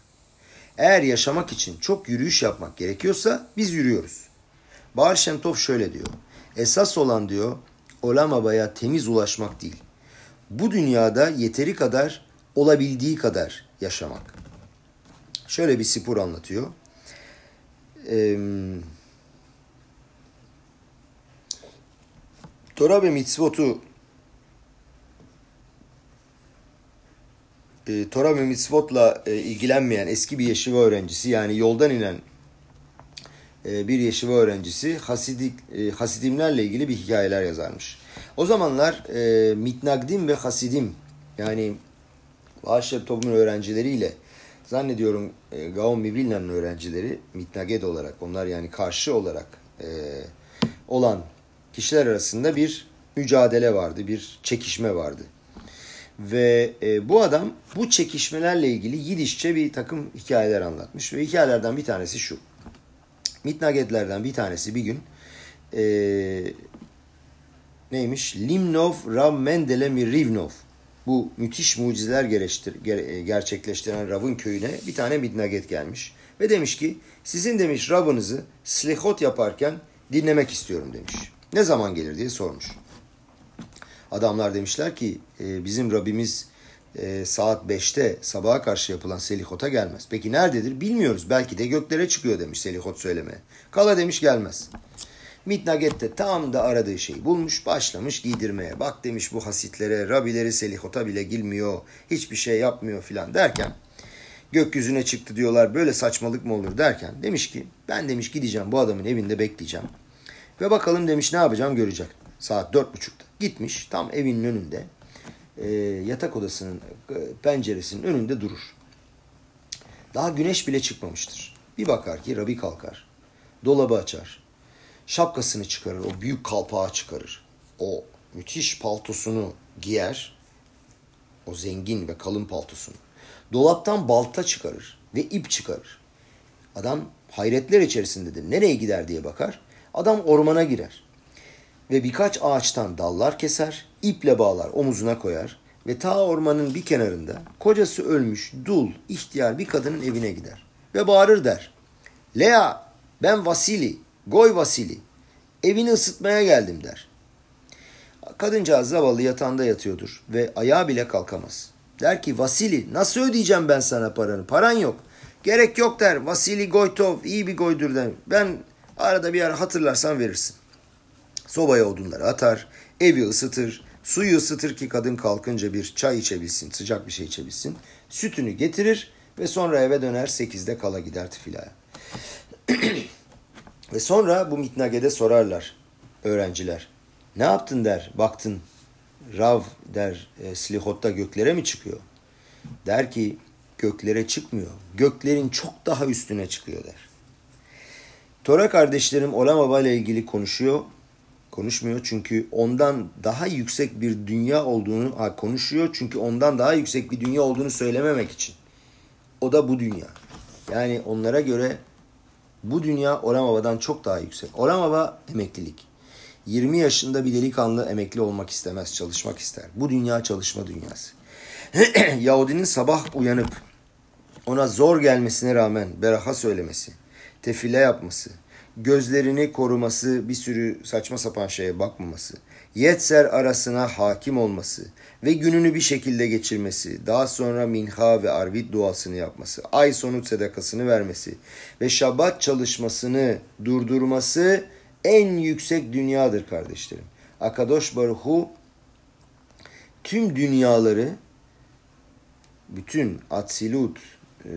A: Eğer yaşamak için çok yürüyüş yapmak gerekiyorsa biz yürüyoruz. Baal Şemtov şöyle diyor. Esas olan diyor Olamaba'ya temiz ulaşmak değil. Bu dünyada yeteri kadar olabildiği kadar yaşamak. Şöyle bir spor anlatıyor. Ee, Torah ve mitzvotu e, Torah ve mitzvotla e, ilgilenmeyen eski bir yeşiva öğrencisi yani yoldan inen e, bir yeşiva öğrencisi Hasidik, e, Hasidimlerle ilgili bir hikayeler yazarmış. O zamanlar e, Mitnagdim ve Hasidim yani Aşrep toplumun öğrencileriyle zannediyorum e, Gaon Mivilna'nın öğrencileri Mitnaged olarak onlar yani karşı olarak e, olan kişiler arasında bir mücadele vardı, bir çekişme vardı. Ve e, bu adam bu çekişmelerle ilgili Yidişçe bir takım hikayeler anlatmış. Ve hikayelerden bir tanesi şu. Mitnagedlerden bir tanesi bir gün e, neymiş? Limnov Rav Mendele Mirivnov bu müthiş mucizeler e, gerçekleştiren Rav'ın köyüne bir tane Mitnaget gelmiş. Ve demiş ki sizin demiş Rav'ınızı slihot yaparken dinlemek istiyorum demiş. Ne zaman gelir diye sormuş. Adamlar demişler ki e, bizim Rabbimiz e, saat 5'te sabaha karşı yapılan selihota gelmez. Peki nerededir bilmiyoruz. Belki de göklere çıkıyor demiş selihot söylemeye. Kala demiş gelmez. Mitnaget de tam da aradığı şeyi bulmuş, başlamış giydirmeye. Bak demiş bu hasitlere, Rabileri selihota bile girmiyor, hiçbir şey yapmıyor filan derken gökyüzüne çıktı diyorlar böyle saçmalık mı olur derken demiş ki ben demiş gideceğim bu adamın evinde bekleyeceğim. Ve bakalım demiş ne yapacağım görecek. Saat dört buçukta. Gitmiş tam evinin önünde e, yatak odasının e, penceresinin önünde durur. Daha güneş bile çıkmamıştır. Bir bakar ki Rabi kalkar. Dolabı açar. Şapkasını çıkarır. O büyük kalpağı çıkarır. O müthiş paltosunu giyer. O zengin ve kalın paltosunu. Dolaptan balta çıkarır ve ip çıkarır. Adam hayretler içerisindedir. Nereye gider diye bakar. Adam ormana girer. Ve birkaç ağaçtan dallar keser, iple bağlar, omuzuna koyar ve ta ormanın bir kenarında kocası ölmüş, dul, ihtiyar bir kadının evine gider. Ve bağırır der. Lea, ben Vasili, Goy Vasili, evini ısıtmaya geldim der. Kadıncağız zavallı yatağında yatıyordur ve ayağa bile kalkamaz. Der ki Vasili nasıl ödeyeceğim ben sana paranı? Paran yok. Gerek yok der. Vasili Goytov iyi bir goydur der. Ben arada bir ara hatırlarsan verirsin. Sobaya odunları atar, evi ısıtır, suyu ısıtır ki kadın kalkınca bir çay içebilsin, sıcak bir şey içebilsin. Sütünü getirir ve sonra eve döner sekizde kala gider tifilaya. ve sonra bu mitnagede sorarlar öğrenciler. Ne yaptın der, baktın Rav der e, Slihotta göklere mi çıkıyor? Der ki göklere çıkmıyor. Göklerin çok daha üstüne çıkıyor der. Tora kardeşlerim Olam Baba ile ilgili konuşuyor konuşmuyor çünkü ondan daha yüksek bir dünya olduğunu konuşuyor çünkü ondan daha yüksek bir dünya olduğunu söylememek için. O da bu dünya. Yani onlara göre bu dünya Oramava'dan çok daha yüksek. Oramava emeklilik. 20 yaşında bir delikanlı emekli olmak istemez, çalışmak ister. Bu dünya çalışma dünyası. Yahudinin sabah uyanıp ona zor gelmesine rağmen beraha söylemesi, tefile yapması, gözlerini koruması, bir sürü saçma sapan şeye bakmaması, Yetser arasına hakim olması ve gününü bir şekilde geçirmesi, daha sonra minha ve arvid duasını yapması, ay sonu sedakasını vermesi ve şabat çalışmasını durdurması en yüksek dünyadır kardeşlerim. Akadosh Baruhu tüm dünyaları bütün Atsilut, e,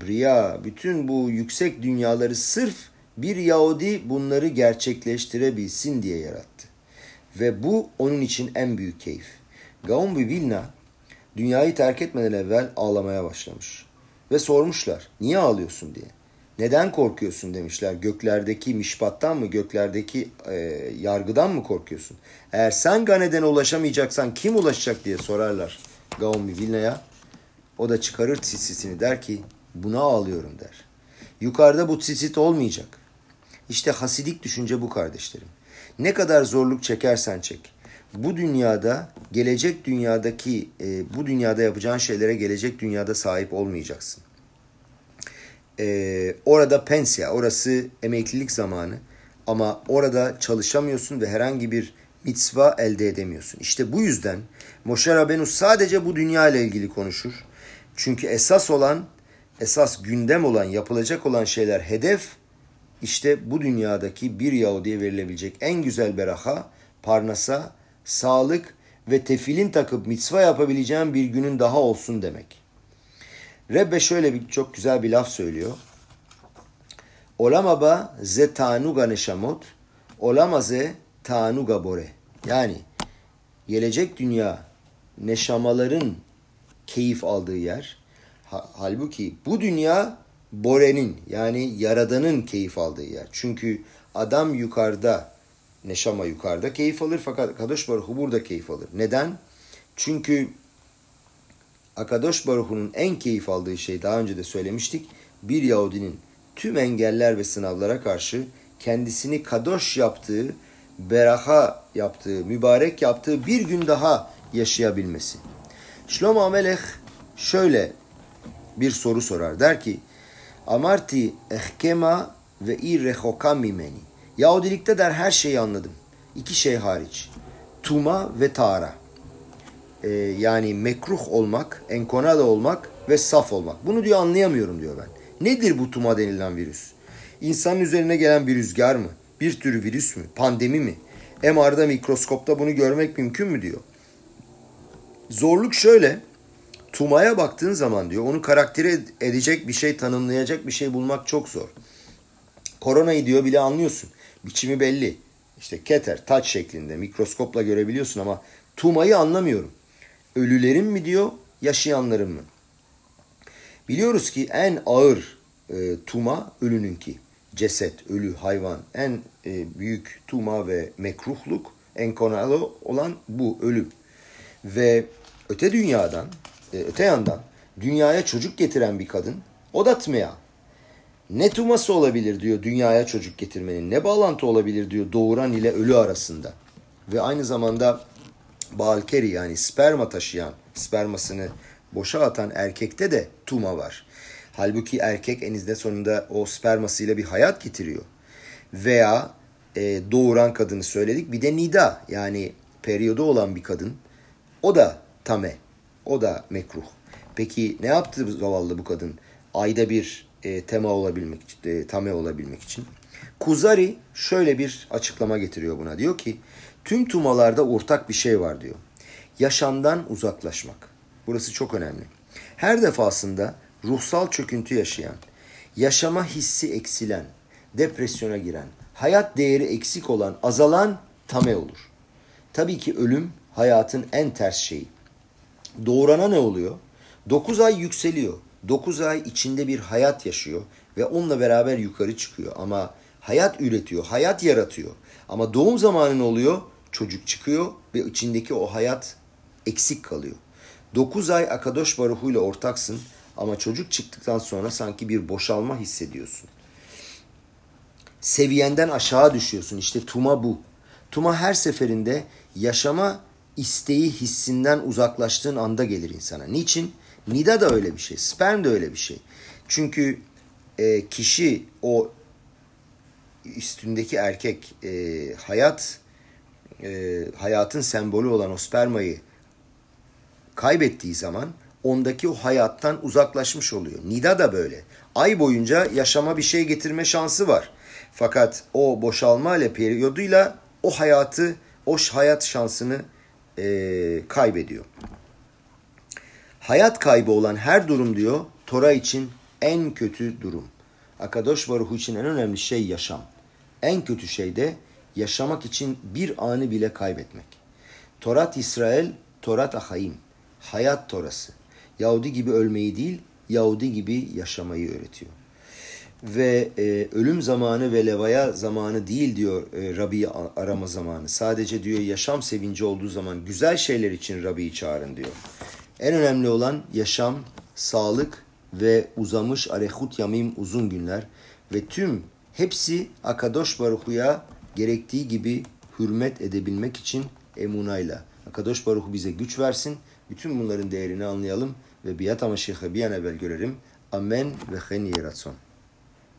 A: Briya, bütün bu yüksek dünyaları sırf bir Yahudi bunları gerçekleştirebilsin diye yarattı. Ve bu onun için en büyük keyif. Gaon Vilna dünyayı terk etmeden evvel ağlamaya başlamış. Ve sormuşlar niye ağlıyorsun diye. Neden korkuyorsun demişler. Göklerdeki mişpattan mı, göklerdeki e, yargıdan mı korkuyorsun? Eğer sen Ganeden'e ulaşamayacaksan kim ulaşacak diye sorarlar Gaon Vilna'ya. O da çıkarır tsitsitini der ki buna ağlıyorum der. Yukarıda bu tsitsit olmayacak. İşte hasidik düşünce bu kardeşlerim. Ne kadar zorluk çekersen çek. Bu dünyada, gelecek dünyadaki, e, bu dünyada yapacağın şeylere gelecek dünyada sahip olmayacaksın. E, orada pensiya, orası emeklilik zamanı. Ama orada çalışamıyorsun ve herhangi bir mitzva elde edemiyorsun. İşte bu yüzden Moshe Rabenu sadece bu dünya ile ilgili konuşur. Çünkü esas olan, esas gündem olan, yapılacak olan şeyler hedef işte bu dünyadaki bir Yahudi'ye verilebilecek en güzel beraha, parnasa, sağlık ve tefilin takıp mitzva yapabileceğin bir günün daha olsun demek. Rebbe şöyle bir çok güzel bir laf söylüyor. Olamaba ze tanuga neşamot, olamaze tanuga bore. Yani gelecek dünya neşamaların keyif aldığı yer. Halbuki bu dünya Bore'nin yani Yaradan'ın keyif aldığı yer. Çünkü adam yukarıda, Neşama yukarıda keyif alır fakat Kadosh Baruhu burada keyif alır. Neden? Çünkü Akadosh Baruhu'nun en keyif aldığı şey daha önce de söylemiştik. Bir Yahudinin tüm engeller ve sınavlara karşı kendisini kadosh yaptığı, beraha yaptığı, mübarek yaptığı bir gün daha yaşayabilmesi. Shlomo Amelech şöyle bir soru sorar. Der ki, Amarti ehkema ve irrehoka mimeni. Yahudilikte der her şeyi anladım. İki şey hariç. Tuma ve tara. Ee, yani mekruh olmak, enkonada olmak ve saf olmak. Bunu diyor anlayamıyorum diyor ben. Nedir bu tuma denilen virüs? İnsanın üzerine gelen bir rüzgar mı? Bir tür virüs mü? Pandemi mi? MR'da mikroskopta bunu görmek mümkün mü diyor. Zorluk şöyle. Tuma'ya baktığın zaman diyor onu karakteri edecek bir şey tanımlayacak bir şey bulmak çok zor. Koronayı diyor bile anlıyorsun. Biçimi belli. İşte keter, taç şeklinde mikroskopla görebiliyorsun ama Tuma'yı anlamıyorum. Ölülerin mi diyor, yaşayanların mı? Biliyoruz ki en ağır e, tuma ölününki. Ceset, ölü, hayvan. En e, büyük tuma ve mekruhluk, en konalı olan bu ölüm. Ve öte dünyadan e, öte yandan dünyaya çocuk getiren bir kadın o da tmea. Ne tuması olabilir diyor dünyaya çocuk getirmenin. Ne bağlantı olabilir diyor doğuran ile ölü arasında. Ve aynı zamanda balkeri yani sperma taşıyan, spermasını boşa atan erkekte de tuma var. Halbuki erkek enizde sonunda o spermasıyla bir hayat getiriyor. Veya e, doğuran kadını söyledik. Bir de nida yani periyodu olan bir kadın. O da tame. O da mekruh. Peki ne yaptı zavallı bu kadın? Ayda bir e, tema olabilmek, e, tame olabilmek için. Kuzari şöyle bir açıklama getiriyor buna. Diyor ki tüm tumalarda ortak bir şey var diyor. Yaşamdan uzaklaşmak. Burası çok önemli. Her defasında ruhsal çöküntü yaşayan, yaşama hissi eksilen, depresyona giren, hayat değeri eksik olan, azalan tame olur. Tabii ki ölüm hayatın en ters şeyi. Doğurana ne oluyor? 9 ay yükseliyor. 9 ay içinde bir hayat yaşıyor ve onunla beraber yukarı çıkıyor. Ama hayat üretiyor, hayat yaratıyor. Ama doğum zamanı ne oluyor? Çocuk çıkıyor ve içindeki o hayat eksik kalıyor. 9 ay Akadosh Baruhu ile ortaksın ama çocuk çıktıktan sonra sanki bir boşalma hissediyorsun. Seviyenden aşağı düşüyorsun. İşte Tuma bu. Tuma her seferinde yaşama isteği hissinden uzaklaştığın anda gelir insana. Niçin? Nida da öyle bir şey. Sperm de öyle bir şey. Çünkü e, kişi o üstündeki erkek e, hayat e, hayatın sembolü olan o spermayı kaybettiği zaman ondaki o hayattan uzaklaşmış oluyor. Nida da böyle. Ay boyunca yaşama bir şey getirme şansı var. Fakat o boşalma ile periyoduyla o hayatı, o hayat şansını e, kaybediyor. Hayat kaybı olan her durum diyor Tora için en kötü durum. Akadosh Baruch için en önemli şey yaşam. En kötü şey de yaşamak için bir anı bile kaybetmek. Torat İsrail, Torat Ahayim. Hayat Torası. Yahudi gibi ölmeyi değil, Yahudi gibi yaşamayı öğretiyor. Ve e, ölüm zamanı ve levaya zamanı değil diyor e, Rabbi'yi arama zamanı. Sadece diyor yaşam sevinci olduğu zaman güzel şeyler için Rabbi'yi çağırın diyor. En önemli olan yaşam, sağlık ve uzamış arehut yamim uzun günler ve tüm hepsi Akadosh Baruhu'ya gerektiği gibi hürmet edebilmek için emunayla. Akadosh Baruhu bize güç versin. Bütün bunların değerini anlayalım ve biat ama şeyhe bir an evvel görelim. Amen ve hen yeratson.